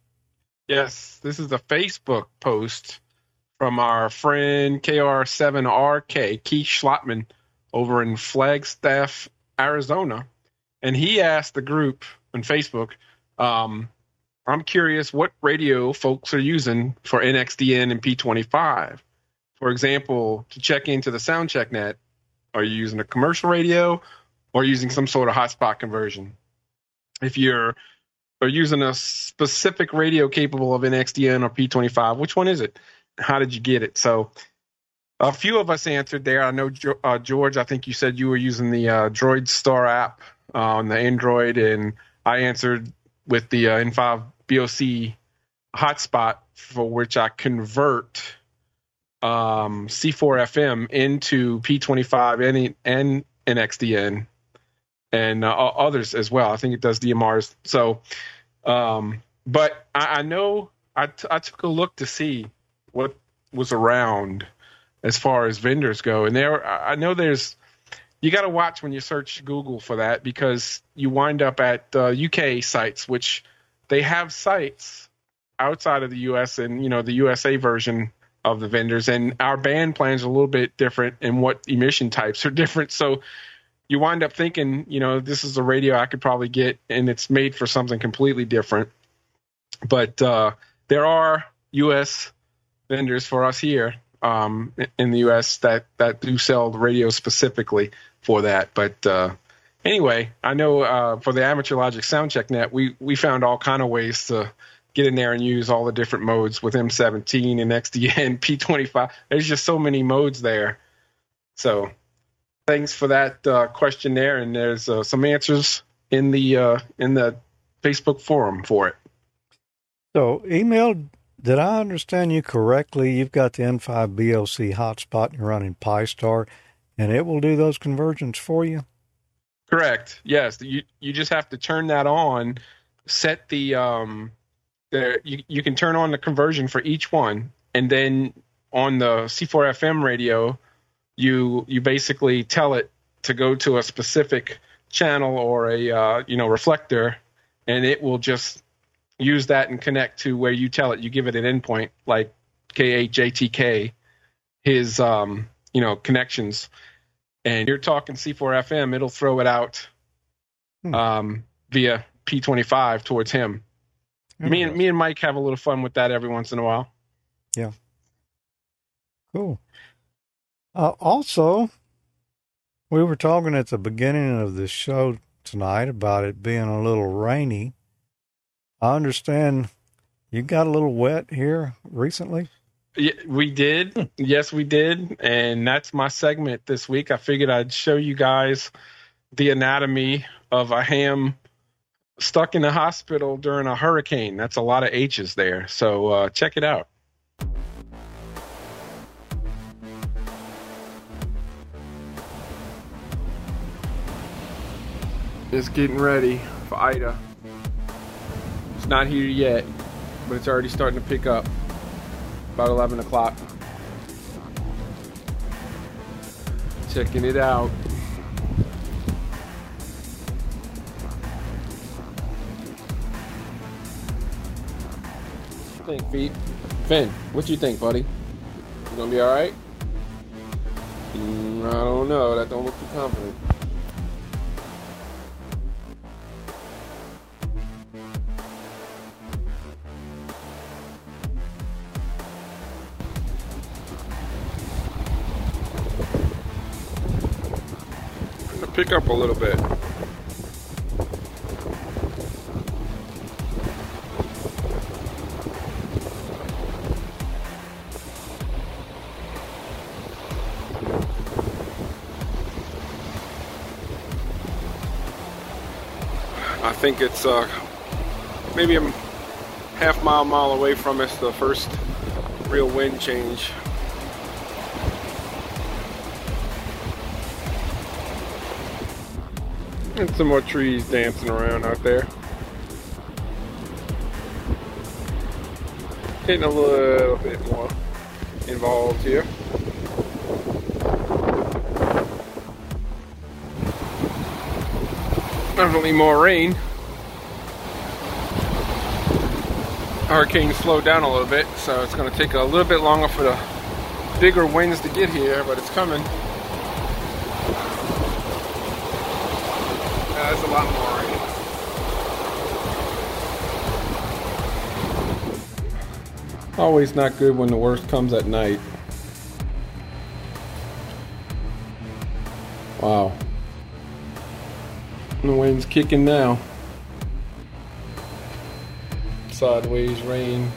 Yes, this is a Facebook post from our friend KR7RK, Keith Schlotman, over in Flagstaff, Arizona. And he asked the group on Facebook, um, I'm curious what radio folks are using for NXDN and P25. For example, to check into the soundcheck net, are you using a commercial radio or using some sort of hotspot conversion? If you're using a specific radio capable of NXDN or P25. Which one is it? How did you get it? So a few of us answered there. I know uh, George. I think you said you were using the uh, Droid Star app uh, on the Android, and I answered with the uh, N5 BOC hotspot, for which I convert um, C4FM into P25 and, and NXDN and uh, others as well. I think it does DMRs. So, um, but I, I know I, t- I took a look to see what was around as far as vendors go, and there I know there's you got to watch when you search Google for that because you wind up at uh, UK sites, which they have sites outside of the US and you know the USA version of the vendors, and our band plans a little bit different, and what emission types are different. So you wind up thinking, you know, this is a radio I could probably get, and it's made for something completely different. But uh, there are U.S. vendors for us here um, in the U.S. that that do sell the radio specifically for that. But uh, anyway, I know uh, for the Amateur Logic Soundcheck Net, we we found all kind of ways to get in there and use all the different modes with M17 NXDN, P25. There's just so many modes there. So thanks for that uh, question there, and there's uh, some answers in the uh, in the Facebook forum for it. So, Emil, did I understand you correctly? You've got the N5 BLC hotspot and you're running Pi-Star, and it will do those conversions for you? Correct. Yes. You you just have to turn that on, set the um the you, you can turn on the conversion for each one and then on the C4 FM radio you you basically tell it to go to a specific channel or a uh, you know reflector and it will just use that and connect to where you tell it you give it an endpoint like K8JTK his um you know connections and you're talking C4 FM, it'll throw it out Hmm. um, via P25 towards him. Me and me and Mike have a little fun with that every once in a while. Yeah. Cool. Uh, also, we were talking at the beginning of the show tonight about it being a little rainy. I understand you got a little wet here recently. Yeah, we did. Yes, we did. And that's my segment this week. I figured I'd show you guys the anatomy of a ham stuck in the hospital during a hurricane. That's a lot of H's there. So uh, check it out. It's getting ready for Ida. It's not here yet, but it's already starting to pick up about 11 o'clock. Checking it out. Think, Pete? Finn, what you think, buddy? You gonna be alright? Mm, I don't know. That don't look too confident. Pick up a little bit. Think it's uh, maybe a half mile, mile away from us, the first real wind change. And some more trees dancing around out there. Getting a little bit more involved here. Definitely more rain. Hurricane slowed down a little bit, so it's going to take a little bit longer for the bigger winds to get here, but it's coming. Yeah, That's a lot more. Always not good when the worst comes at night. Wow. The wind's kicking now. Sideways rain.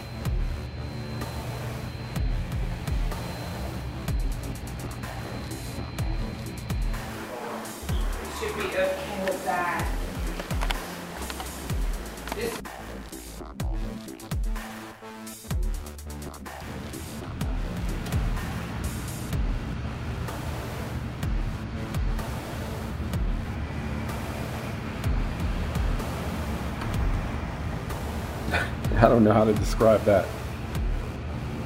Don't know how to describe that.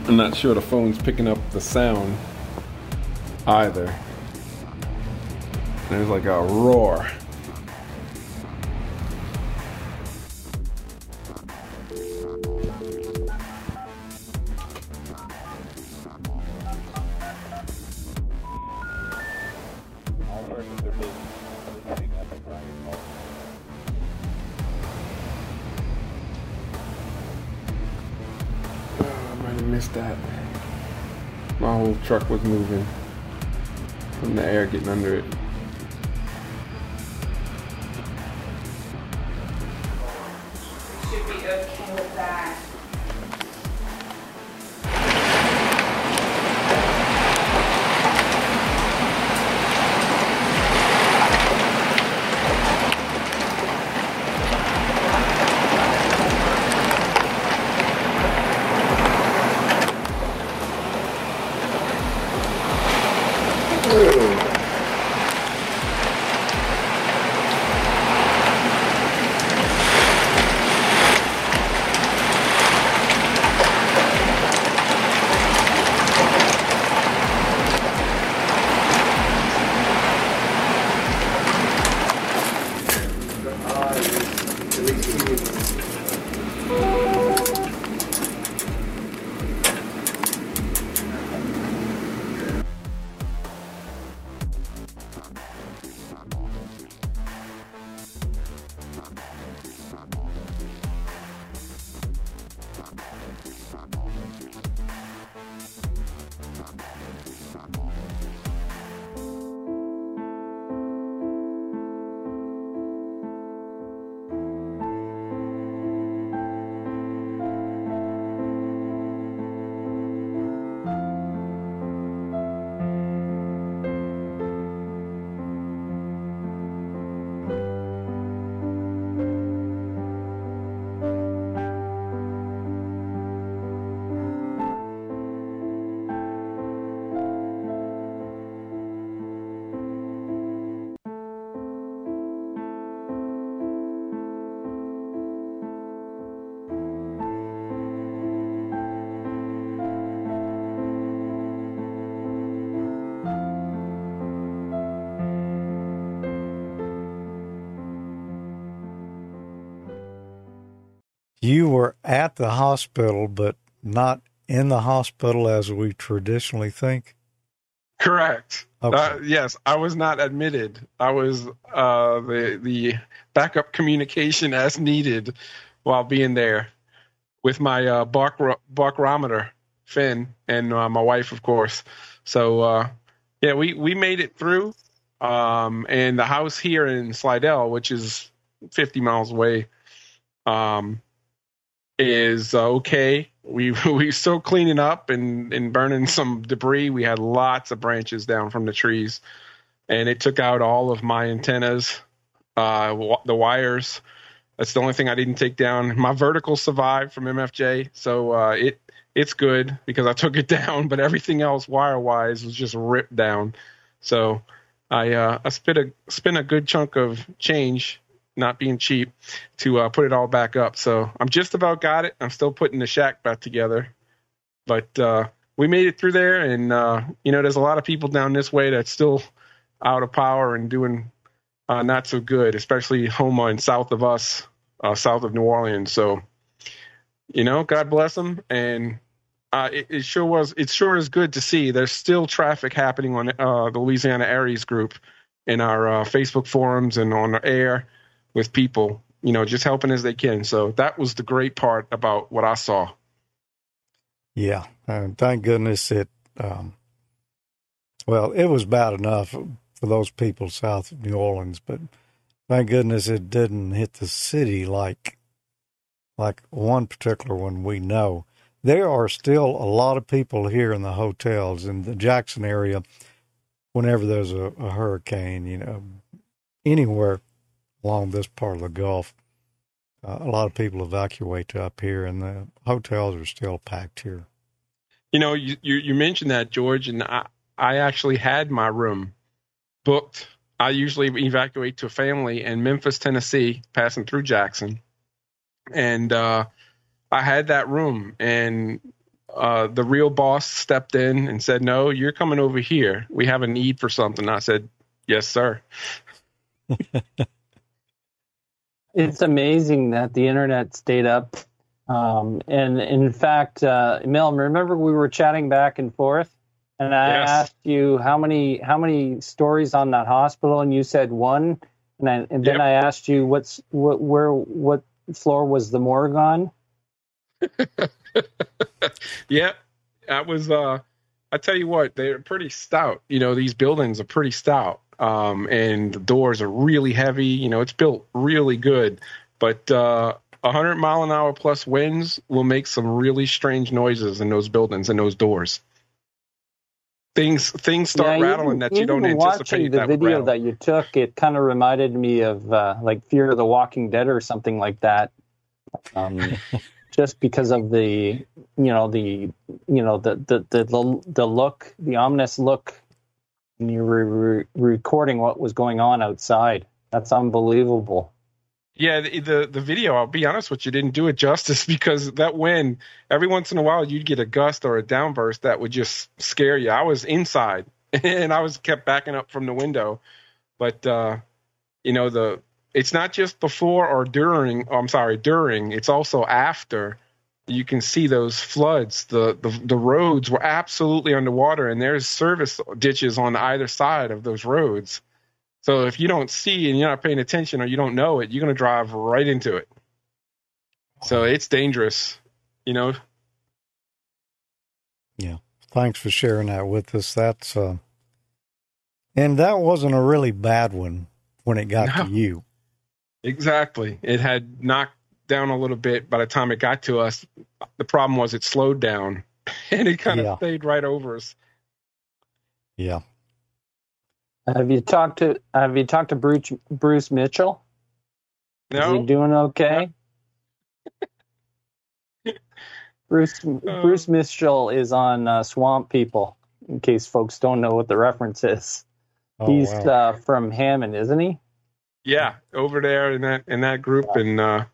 I'm not sure the phone's picking up the sound either. There's like a roar. Truck was moving from the air getting under it. You were at the hospital, but not in the hospital as we traditionally think. Correct. Okay. Uh, yes, I was not admitted. I was uh, the the backup communication as needed while being there with my uh, bark barkometer, Finn, and uh, my wife, of course. So uh, yeah, we we made it through. Um, and the house here in Slidell, which is 50 miles away, um, is uh, okay. We we still cleaning up and and burning some debris. We had lots of branches down from the trees, and it took out all of my antennas, uh, the wires. That's the only thing I didn't take down. My vertical survived from MFJ, so uh, it it's good because I took it down. But everything else wire wise was just ripped down. So I uh, I spent a spent a good chunk of change not being cheap to uh, put it all back up. So I'm just about got it. I'm still putting the shack back together, but uh, we made it through there. And uh, you know, there's a lot of people down this way that's still out of power and doing uh, not so good, especially Houma and south of us, uh, south of New Orleans. So you know, God bless them. And uh, it, it, sure was. It sure is good to see. There's still traffic happening on the Louisiana ARES group in our Facebook forums and on air with people, you know, just helping as they can. So that was the great part about what I saw. Yeah, and thank goodness it. Um, well, it was bad enough for those people south of New Orleans, but thank goodness it didn't hit the city like like one particular one we know. There are still a lot of people here in the hotels in the Jackson area. Whenever there's a, a hurricane, you know, anywhere along this part of the Gulf. Uh, a lot of people evacuate to up here, and the hotels are still packed here. You know, you, you, you mentioned that, George, and I, I actually had my room booked. I usually evacuate to a family in Memphis, Tennessee, passing through Jackson. And uh, I had that room, and uh, the real boss stepped in and said, No, you're coming over here. We have a need for something. I said, Yes, sir. it's amazing that the internet stayed up. Um, and in fact, uh, Mel, remember we were chatting back and forth, and I yes. asked you how many how many stories on that hospital, and you said one. And, I, and then yep. I asked you what's what where what floor was the morgue on? yeah, that was. uh I tell you what, they're pretty stout. You know, these buildings are pretty stout um, and the doors are really heavy. You know, it's built really good, but uh, 100 mile an hour plus winds will make some really strange noises in those buildings and those doors. Things things start yeah, rattling even, that you don't anticipate. Watching the video that you took, it kind of reminded me of uh, like Fear of the Walking Dead or something like that. Um, just because of the you know the you know the the the the, the look, the ominous look and you were re- recording what was going on outside. That's unbelievable. Yeah, the, the the video. I'll be honest with you, didn't do it justice because that wind. Every once in a while, you'd get a gust or a downburst that would just scare you. I was inside and I was kept backing up from the window, but uh, you know the it's not just before or during. Oh, I'm sorry, during. It's also after. You can see those floods. The, the the roads were absolutely underwater, and there's service ditches on either side of those roads. So if you don't see and you're not paying attention or you don't know it, you're going to drive right into it. So it's dangerous, you know. Yeah. Thanks for sharing that with us. That's uh and that wasn't a really bad one when it got No. to you. Exactly. It had knocked down a little bit by the time it got to us. The problem was it slowed down and it kind of stayed right over us. Yeah. Have you talked to Have you talked to Bruce Bruce Mitchell? No. Is No, he doing okay? Bruce Bruce Mitchell is on uh, Swamp People. In case folks don't know what the reference is, Oh, he's wow. uh, from Hammond, isn't he? yeah, over there in that in that group, and uh,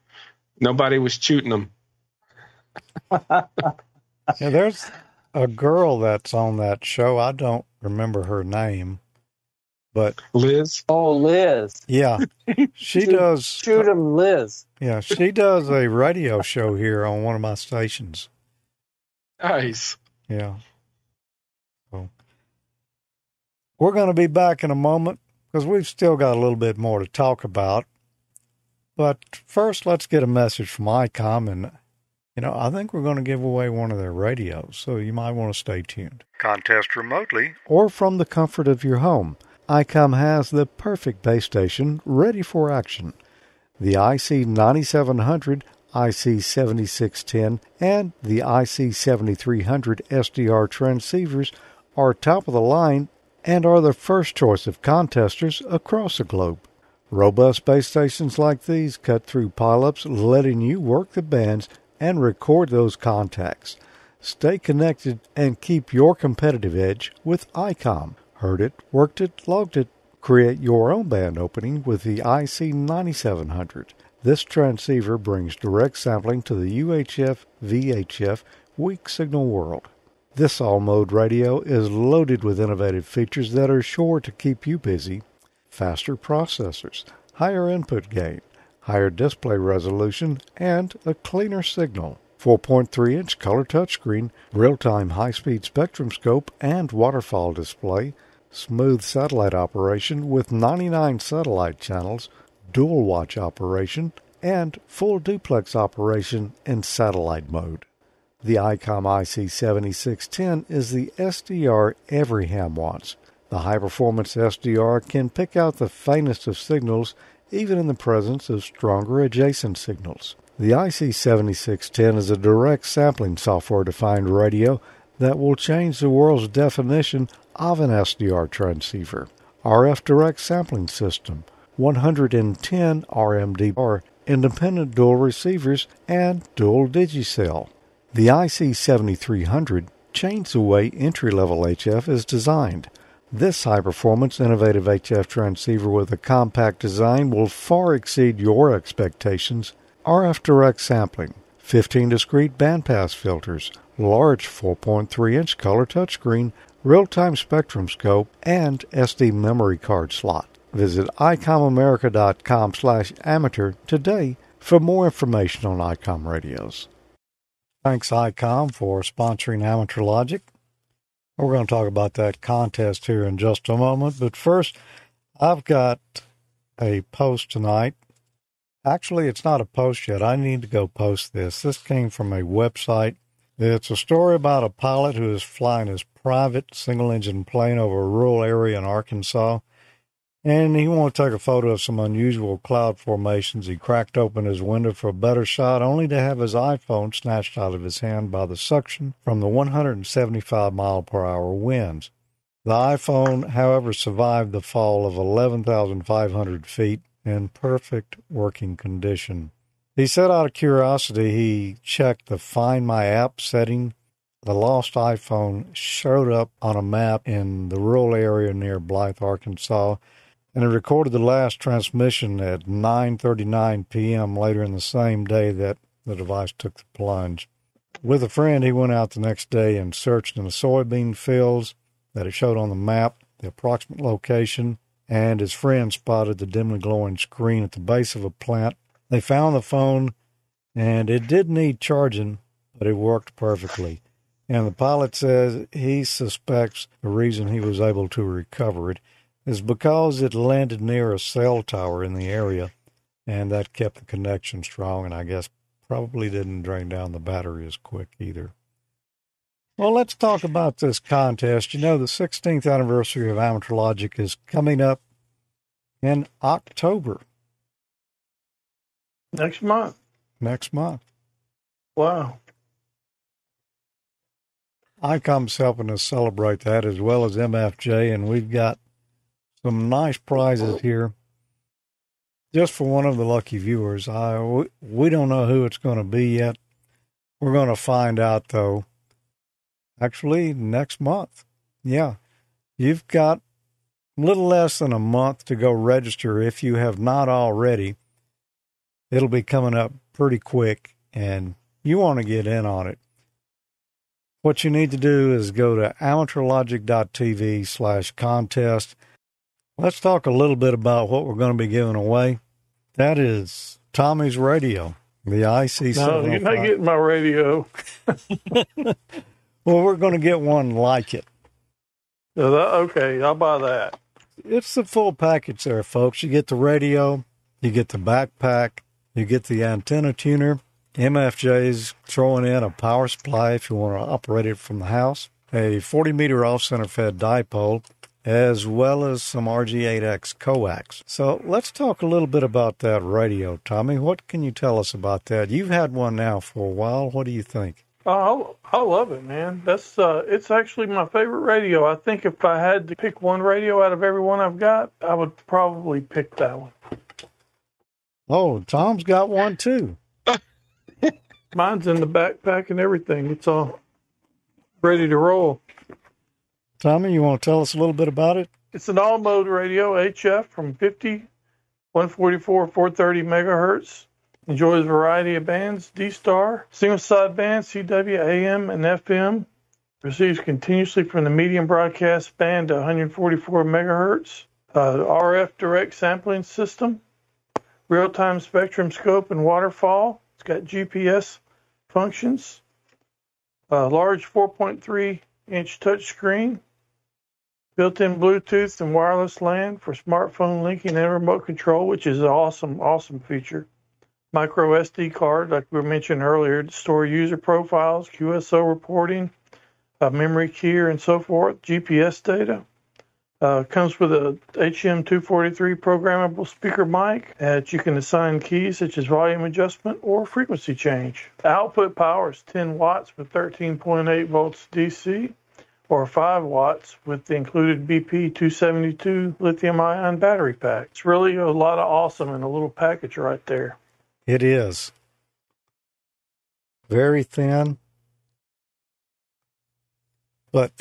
nobody was shooting them. Yeah, there's a girl that's on that show. I don't remember her name, but Liz. Oh, Liz. yeah, she does. Uh, shoot him, Liz. Yeah, she does a radio show here on one of my stations. Nice. Yeah. So we're going to be back in a moment because we've still got a little bit more to talk about. But first, let's get a message from ICOM. And, you know, I think we're going to give away one of their radios, so you might want to stay tuned. Contest remotely or from the comfort of your home. ICOM has the perfect base station ready for action. The IC 9700, IC 7610, and the IC 7300 SDR transceivers are top of the line and are the first choice of contesters across the globe. Robust base stations like these cut through pileups, letting you work the bands and record those contacts. Stay connected and keep your competitive edge with ICOM. Heard it, worked it, logged it. Create your own band opening with the IC 9700. This transceiver brings direct sampling to the UHF VHF weak signal world. This all mode radio is loaded with innovative features that are sure to keep you busy. Faster processors, higher input gain, higher display resolution, and a cleaner signal. 4.3 inch color touchscreen, real time high speed spectrum scope and waterfall display, smooth satellite operation with 99 satellite channels, dual watch operation, and full duplex operation in satellite mode. The ICOM IC7610 is the SDR every ham wants. The high performance SDR can pick out the faintest of signals even in the presence of stronger adjacent signals. The IC7610 is a direct sampling software defined radio that will change the world's definition of an SDR transceiver. RF direct sampling system, 110 RMDR, independent dual receivers, and dual Digi-Sel. The IC7300 changed the way entry level HF is designed. This high performance, innovative HF transceiver with a compact design will far exceed your expectations. RF direct sampling, 15 discrete bandpass filters, large 4.3 inch color touchscreen, real time spectrum scope, and SD memory card slot. Visit icomamerica.com slash amateur today for more information on ICOM radios. Thanks, ICOM, for sponsoring Amateur Logic. We're going to talk about that contest here in just a moment. But first, I've got a post tonight. Actually, it's not a post yet. I need to go post this. This came from a website. It's a story about a pilot who is flying his private single engine plane over a rural area in Arkansas. And he wanted to take a photo of some unusual cloud formations. He cracked open his window for a better shot, only to have his iPhone snatched out of his hand by the suction from the 175 mile per hour winds. The iPhone, however, survived the fall of 11,500 feet in perfect working condition. He said out of curiosity he checked the Find My App setting the lost iPhone showed up on a map in the rural area near Blythe, Arkansas, and it recorded the last transmission at 9:39 p.m. later in the same day that the device took the plunge. With a friend, he went out the next day and searched in the soybean fields that it showed on the map, the approximate location, and his friend spotted the dimly glowing screen at the base of a plant. They found the phone, and it did need charging, but it worked perfectly. And the pilot says he suspects the reason he was able to recover it is because it landed near a cell tower in the area, and that kept the connection strong, and I guess probably didn't drain down the battery as quick either. Well, let's talk about this contest. You know, the 16th anniversary of Amateur Logic is coming up in October. Next month. Next month. Wow. ICOM's helping us celebrate that as well as MFJ, and we've got some nice prizes here just for one of the lucky viewers. I we, we don't know who it's going to be yet. We're going to find out though. Actually, next month. Yeah, you've got a little less than a month to go register if you have not already. It'll be coming up pretty quick, and you want to get in on it. What you need to do is go to amateurlogic.tv slash contest. Let's talk a little bit about what we're going to be giving away. That is Tommy's radio, the IC. No, you're not oh getting my radio. well, we're going to get one like it. Uh, okay, I'll buy that. It's the full package there, folks. You get the radio, you get the backpack, you get the antenna tuner. MFJ's throwing in a power supply if you want to operate it from the house, a 40 meter off center fed dipole, as well as some RG8X coax. So let's talk a little bit about that radio, Tommy. What can you tell us about that? You've had one now for a while. What do you think? Oh, I love it, man. That's uh, it's actually my favorite radio. I think if I had to pick one radio out of every one I've got, I would probably pick that one. Oh, Tom's got one too. Mine's in the backpack and everything. It's all ready to roll. Tommy, you want to tell us a little bit about it? It's an all mode radio, HF from 50, 144, 430 megahertz. Enjoys a variety of bands, D star, single side band, CW, AM, and FM. Receives continuously from the medium broadcast band to 144 megahertz. Uh, RF direct sampling system, real time spectrum scope and waterfall. It's got GPS functions, a large 4.3 inch touchscreen, built-in Bluetooth and wireless LAN for smartphone linking and remote control, which is an awesome, awesome feature. Micro SD card, like we mentioned earlier, to store user profiles, QSO reporting, uh, memory keyer, and so forth. GPS data. Uh, comes with a HM243 programmable speaker mic that you can assign keys such as volume adjustment or frequency change. Output power is 10 watts with 13.8 volts DC or 5 watts with the included BP272 lithium ion battery pack. It's really a lot of awesome in a little package right there. It is. Very thin. But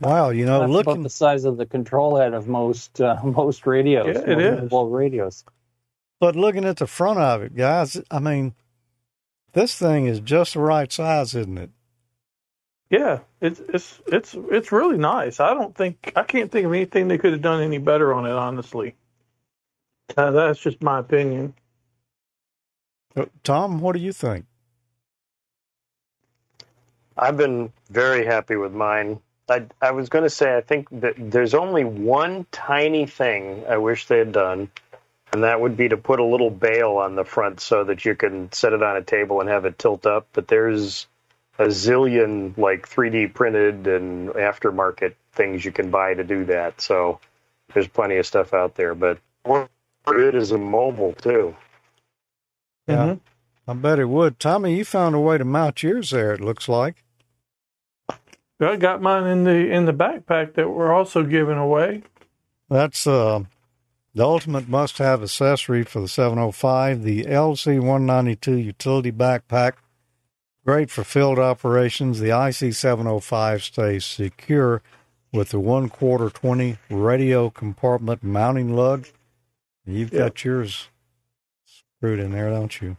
wow, you know, That's looking about the size of the control head of most uh, most radios. Yeah, it is. radios. but looking at the front of it, guys, I mean, this thing is just the right size, isn't it? Yeah, it's it's it's it's really nice. I don't think I can't think of anything they could have done any better on it. Honestly, uh, that's just my opinion. Uh, Tom, what do you think? I've been very happy with mine. I, I was going to say, I think that there's only one tiny thing I wish they had done, and that would be to put a little bail on the front so that you can set it on a table and have it tilt up. But there's a zillion like 3D printed and aftermarket things you can buy to do that. So there's plenty of stuff out there. But it is a mobile too. Yeah, I bet it would. Tommy, you found a way to mount yours there. It looks like. I got mine in the in the backpack that we're also giving away. That's uh, the ultimate must-have accessory for the 705, the LC192 utility backpack. Great for field operations. The IC 705 stays secure with the one quarter 20 radio compartment mounting lug. You've Yeah. got yours screwed in there, don't you?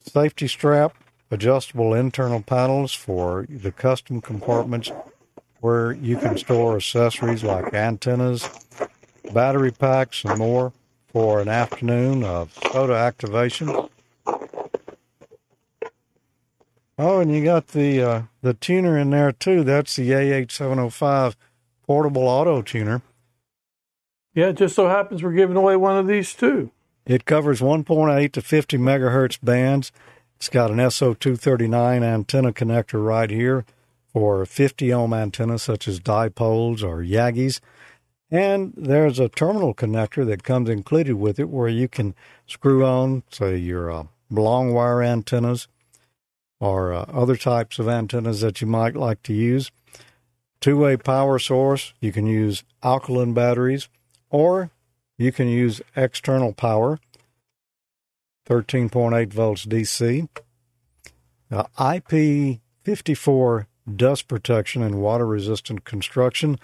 Safety strap, adjustable internal panels for the custom compartments where you can store accessories like antennas, battery packs, and more for an afternoon of SOTA activation. Oh, and you got the uh, the tuner in there too. That's the AH705 portable auto tuner. Yeah, it just so happens we're giving away one of these too. It covers 1.8 to 50 megahertz bands. It's got an SO239 antenna connector right here for 50 ohm antennas such as dipoles or Yagis. And there's a terminal connector that comes included with it where you can screw on, say, your uh, long wire antennas or uh, other types of antennas that you might like to use. Two way power source. You can use alkaline batteries or you can use external power, 13.8 volts DC. Uh, IP54 dust protection and water resistant construction.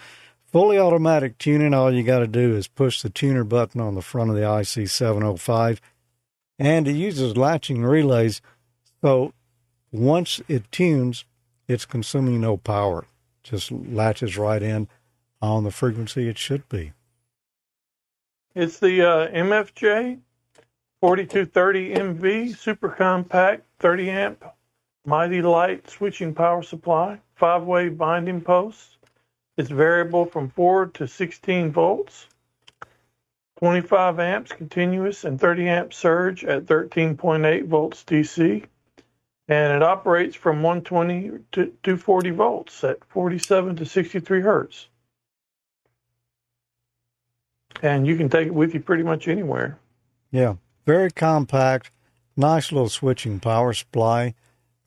Fully automatic tuning. All you got to do is push the tuner button on the front of the IC705, and it uses latching relays. So once it tunes, it's consuming no power. Just latches right in on the frequency it should be. It's the uh, MFJ 4230 MV super compact 30 amp mighty light switching power supply, five way binding posts. It's variable from 4 to 16 volts, 25 amps continuous, and 30 amp surge at 13.8 volts DC. And it operates from 120 to 240 volts at 47 to 63 hertz. And you can take it with you pretty much anywhere. Yeah, very compact, nice little switching power supply.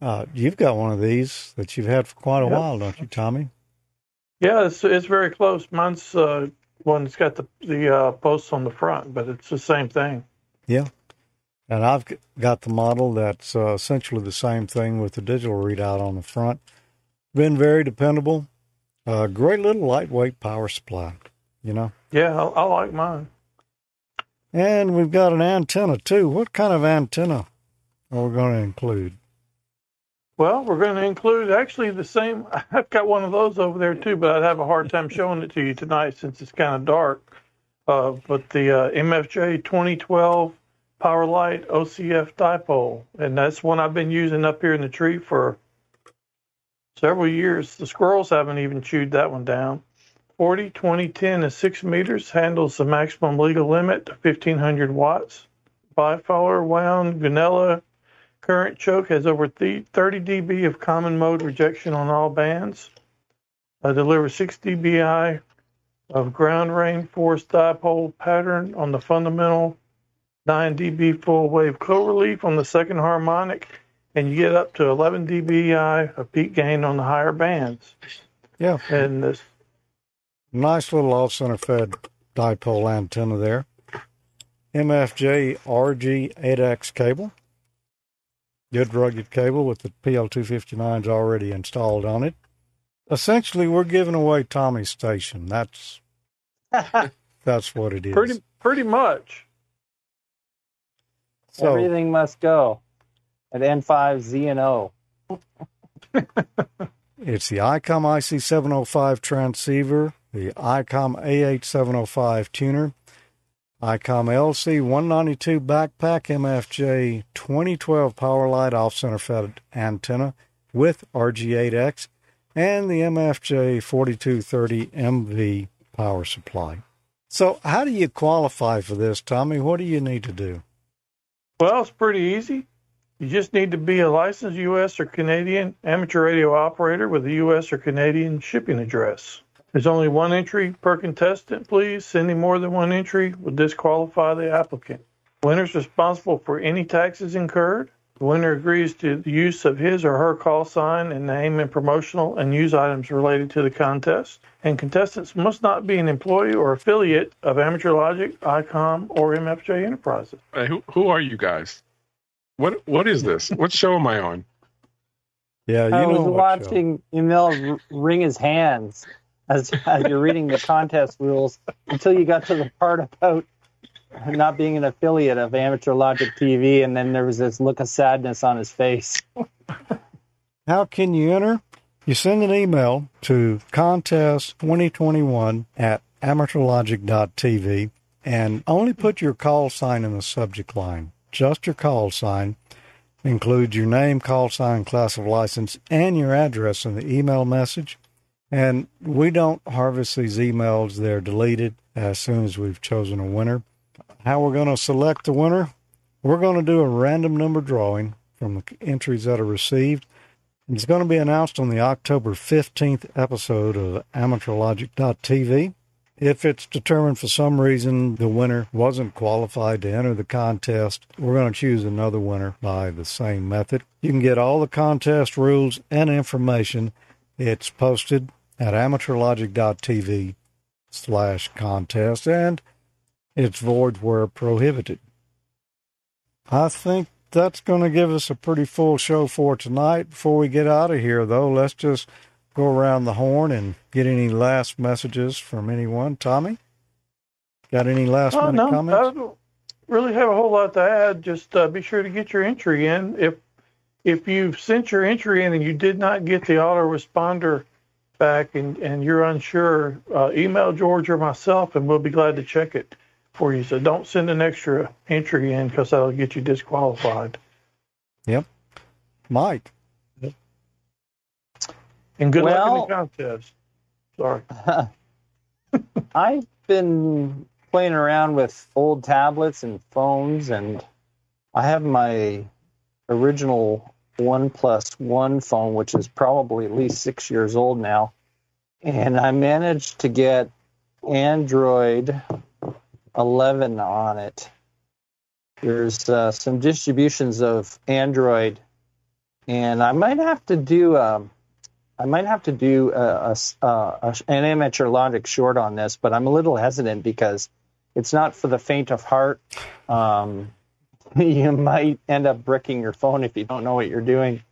Uh, you've got one of these that you've had for quite a Yep. while, don't you, Tommy? Yeah, it's it's very close. Mine's uh, one that's got the the uh, posts on the front, but it's the same thing. Yeah. And I've got the model that's uh, essentially the same thing with the digital readout on the front. Been very dependable. Uh, great little lightweight power supply, you know. Yeah, I, I like mine. And we've got an antenna too. What kind of antenna are we going to include? Well, we're going to include actually the same. I've got one of those over there too, but I'd have a hard time showing it to you tonight since it's kind of dark. Uh, but the uh, MFJ 2012 Power Light OCF dipole, and that's one I've been using up here in the tree for several years. The squirrels haven't even chewed that one down. 40, 20, 10 is 6 meters, handles the maximum legal limit to 1500 watts. Bifilar wound vanilla current choke has over th- 30 dB of common mode rejection on all bands. Uh, delivers 6 dBi of ground reinforced dipole pattern on the fundamental 9 dB full wave co-relief on the second harmonic, and you get up to 11 dBi of peak gain on the higher bands. Yeah. And this Nice little off center fed dipole antenna there. MFJ RG8X cable. Good rugged cable with the PL259s already installed on it. Essentially, we're giving away Tommy's station. That's that's what it is. pretty pretty much. So- Everything must go at N5ZNO. It's the ICOM IC705 transceiver, the ICOM AH705 tuner, ICOM LC192 backpack MFJ 2012 power light off center fed antenna with RG8X, and the MFJ 4230 MV power supply. So, how do you qualify for this, Tommy? What do you need to do? Well, it's pretty easy. You just need to be a licensed U.S. or Canadian amateur radio operator with a U.S. or Canadian shipping address. There's only one entry per contestant, please. Sending more than one entry would disqualify the applicant. Winner's responsible for any taxes incurred. The winner agrees to the use of his or her call sign and name in promotional and news items related to the contest. And contestants must not be an employee or affiliate of Amateur Logic, ICOM, or MFJ Enterprises. Hey, who who are you guys? What what is this? what show am I on? Yeah, you I was know what watching Emil wring his hands as as you're reading the contest rules until you got to the part about not being an affiliate of Amateur Logic TV, and then there was this look of sadness on his face. How can you enter? You send an email to contest2021 at amateurlogic.tv and only put your call sign in the subject line. Just your call sign. Include your name, call sign, class of license, and your address in the email message. And we don't harvest these emails, they're deleted as soon as we've chosen a winner. How we're going to select the winner? We're going to do a random number drawing from the entries that are received. It's going to be announced on the October 15th episode of AmateurLogic.tv. If it's determined for some reason the winner wasn't qualified to enter the contest, we're going to choose another winner by the same method. You can get all the contest rules and information. It's posted at amateurlogic.tv slash contest and it's void where prohibited. I think that's going to give us a pretty full show for tonight. Before we get out of here, though, let's just go around the horn and get any last messages from anyone. Tommy, got any last Oh, minute no, comments? I don't really have a whole lot to add. Just uh, be sure to get your entry in. If if you've sent your entry in and you did not get the autoresponder back and, and you're unsure, uh, email George or myself and we'll be glad to check it for you. So don't send an extra entry in because that'll get you disqualified. Yep. Mike. And good luck in the contest. Sorry. I've been playing around with old tablets and phones, and I have my original OnePlus One phone, which is probably at least six years old now. And I managed to get Android 11 on it. There's uh, some distributions of Android, and I might have to do um, I might have to do a, a uh, a an amateur logic short on this, but I'm a little hesitant because it's not for the faint of heart. Um, you might end up bricking your phone if you don't know what you're doing,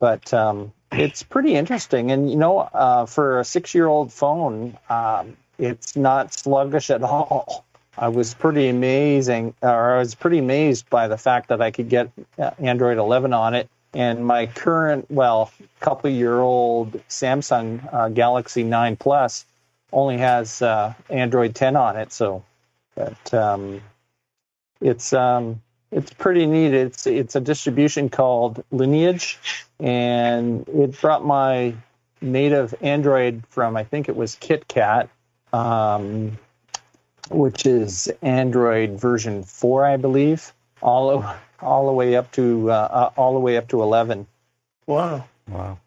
but um, it's pretty interesting. And you know, uh, for a six-year-old phone, um, it's not sluggish at all. I was pretty amazing, or I was pretty amazed by the fact that I could get uh, Android 11 on it. And my current, well, couple year old Samsung uh, Galaxy 9 Plus only has uh, Android 10 on it. So, but um, it's um, it's pretty neat. It's it's a distribution called Lineage, and it brought my native Android from I think it was KitKat, um, which is Android version four, I believe, all o- all the way up to uh, uh, all the way up to eleven. Wow. Wow.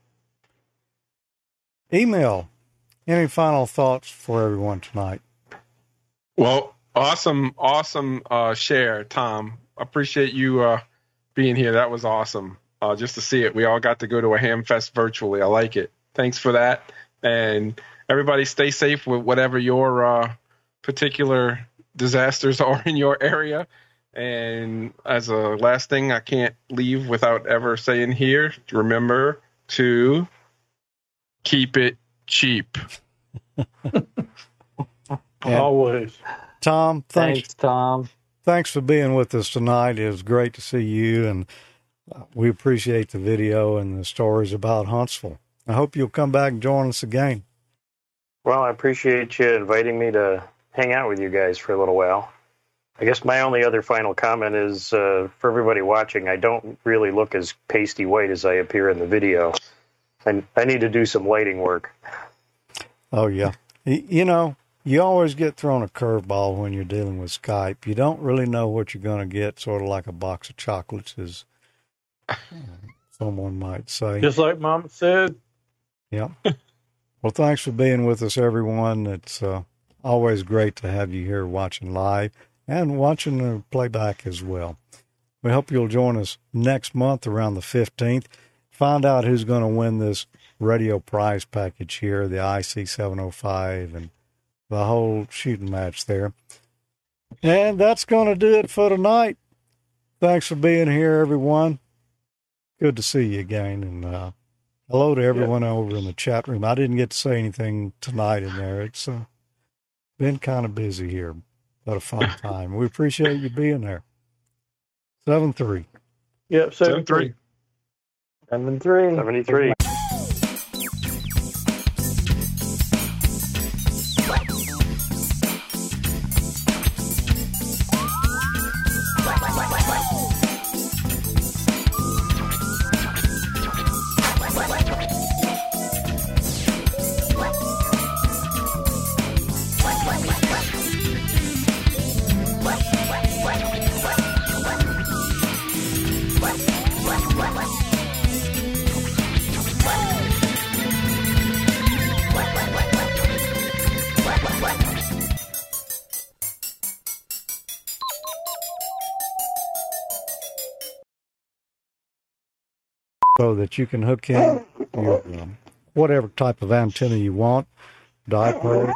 Emil. Any final thoughts for everyone tonight? Well, awesome, awesome uh, share, Tom. Appreciate you uh, being here. That was awesome. Uh, just to see it, we all got to go to a ham fest virtually. I like it. Thanks for that, and everybody stay safe with whatever your uh, particular disasters are in your area. And as a last thing, I can't leave without ever saying here. Remember to keep it cheap. Always. Tom, thanks. Thanks, Tom. Thanks for being with us tonight. It was great to see you, and uh, we appreciate the video and the stories about Huntsville. I hope you'll come back and join us again. Well, I appreciate you inviting me to hang out with you guys for a little while. I guess my only other final comment is uh, for everybody watching, I don't really look as pasty white as I appear in the video. And I need to do some lighting work. Oh yeah, you know, you always get thrown a curveball when you're dealing with Skype. You don't really know what you're going to get. Sort of like a box of chocolates, as someone might say. Just like Mom said, Yeah. Well, thanks for being with us, everyone. It's uh, always great to have you here watching live and watching the playback as well. We hope you'll join us next month around the 15th. Find out who's going to win this radio prize package here, the IC 705, and the whole shooting match there. And that's going to do it for tonight. thanks for being here, everyone. Good to see you again, and uh, hello to everyone over in the chat room. I didn't get to say anything tonight in there. It's uh, been kind of busy here, but a fun time. We appreciate you being there. Seven three. Yep, seven three. Seven three. 73. So that you can hook in your um, whatever type of antenna you want. Dipole.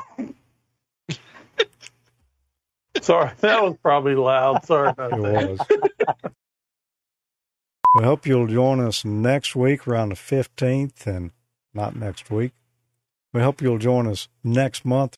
Sorry, that was probably loud. Sorry about It that. was. we hope you'll join us next week around the 15th and not next week. We hope you'll join us next month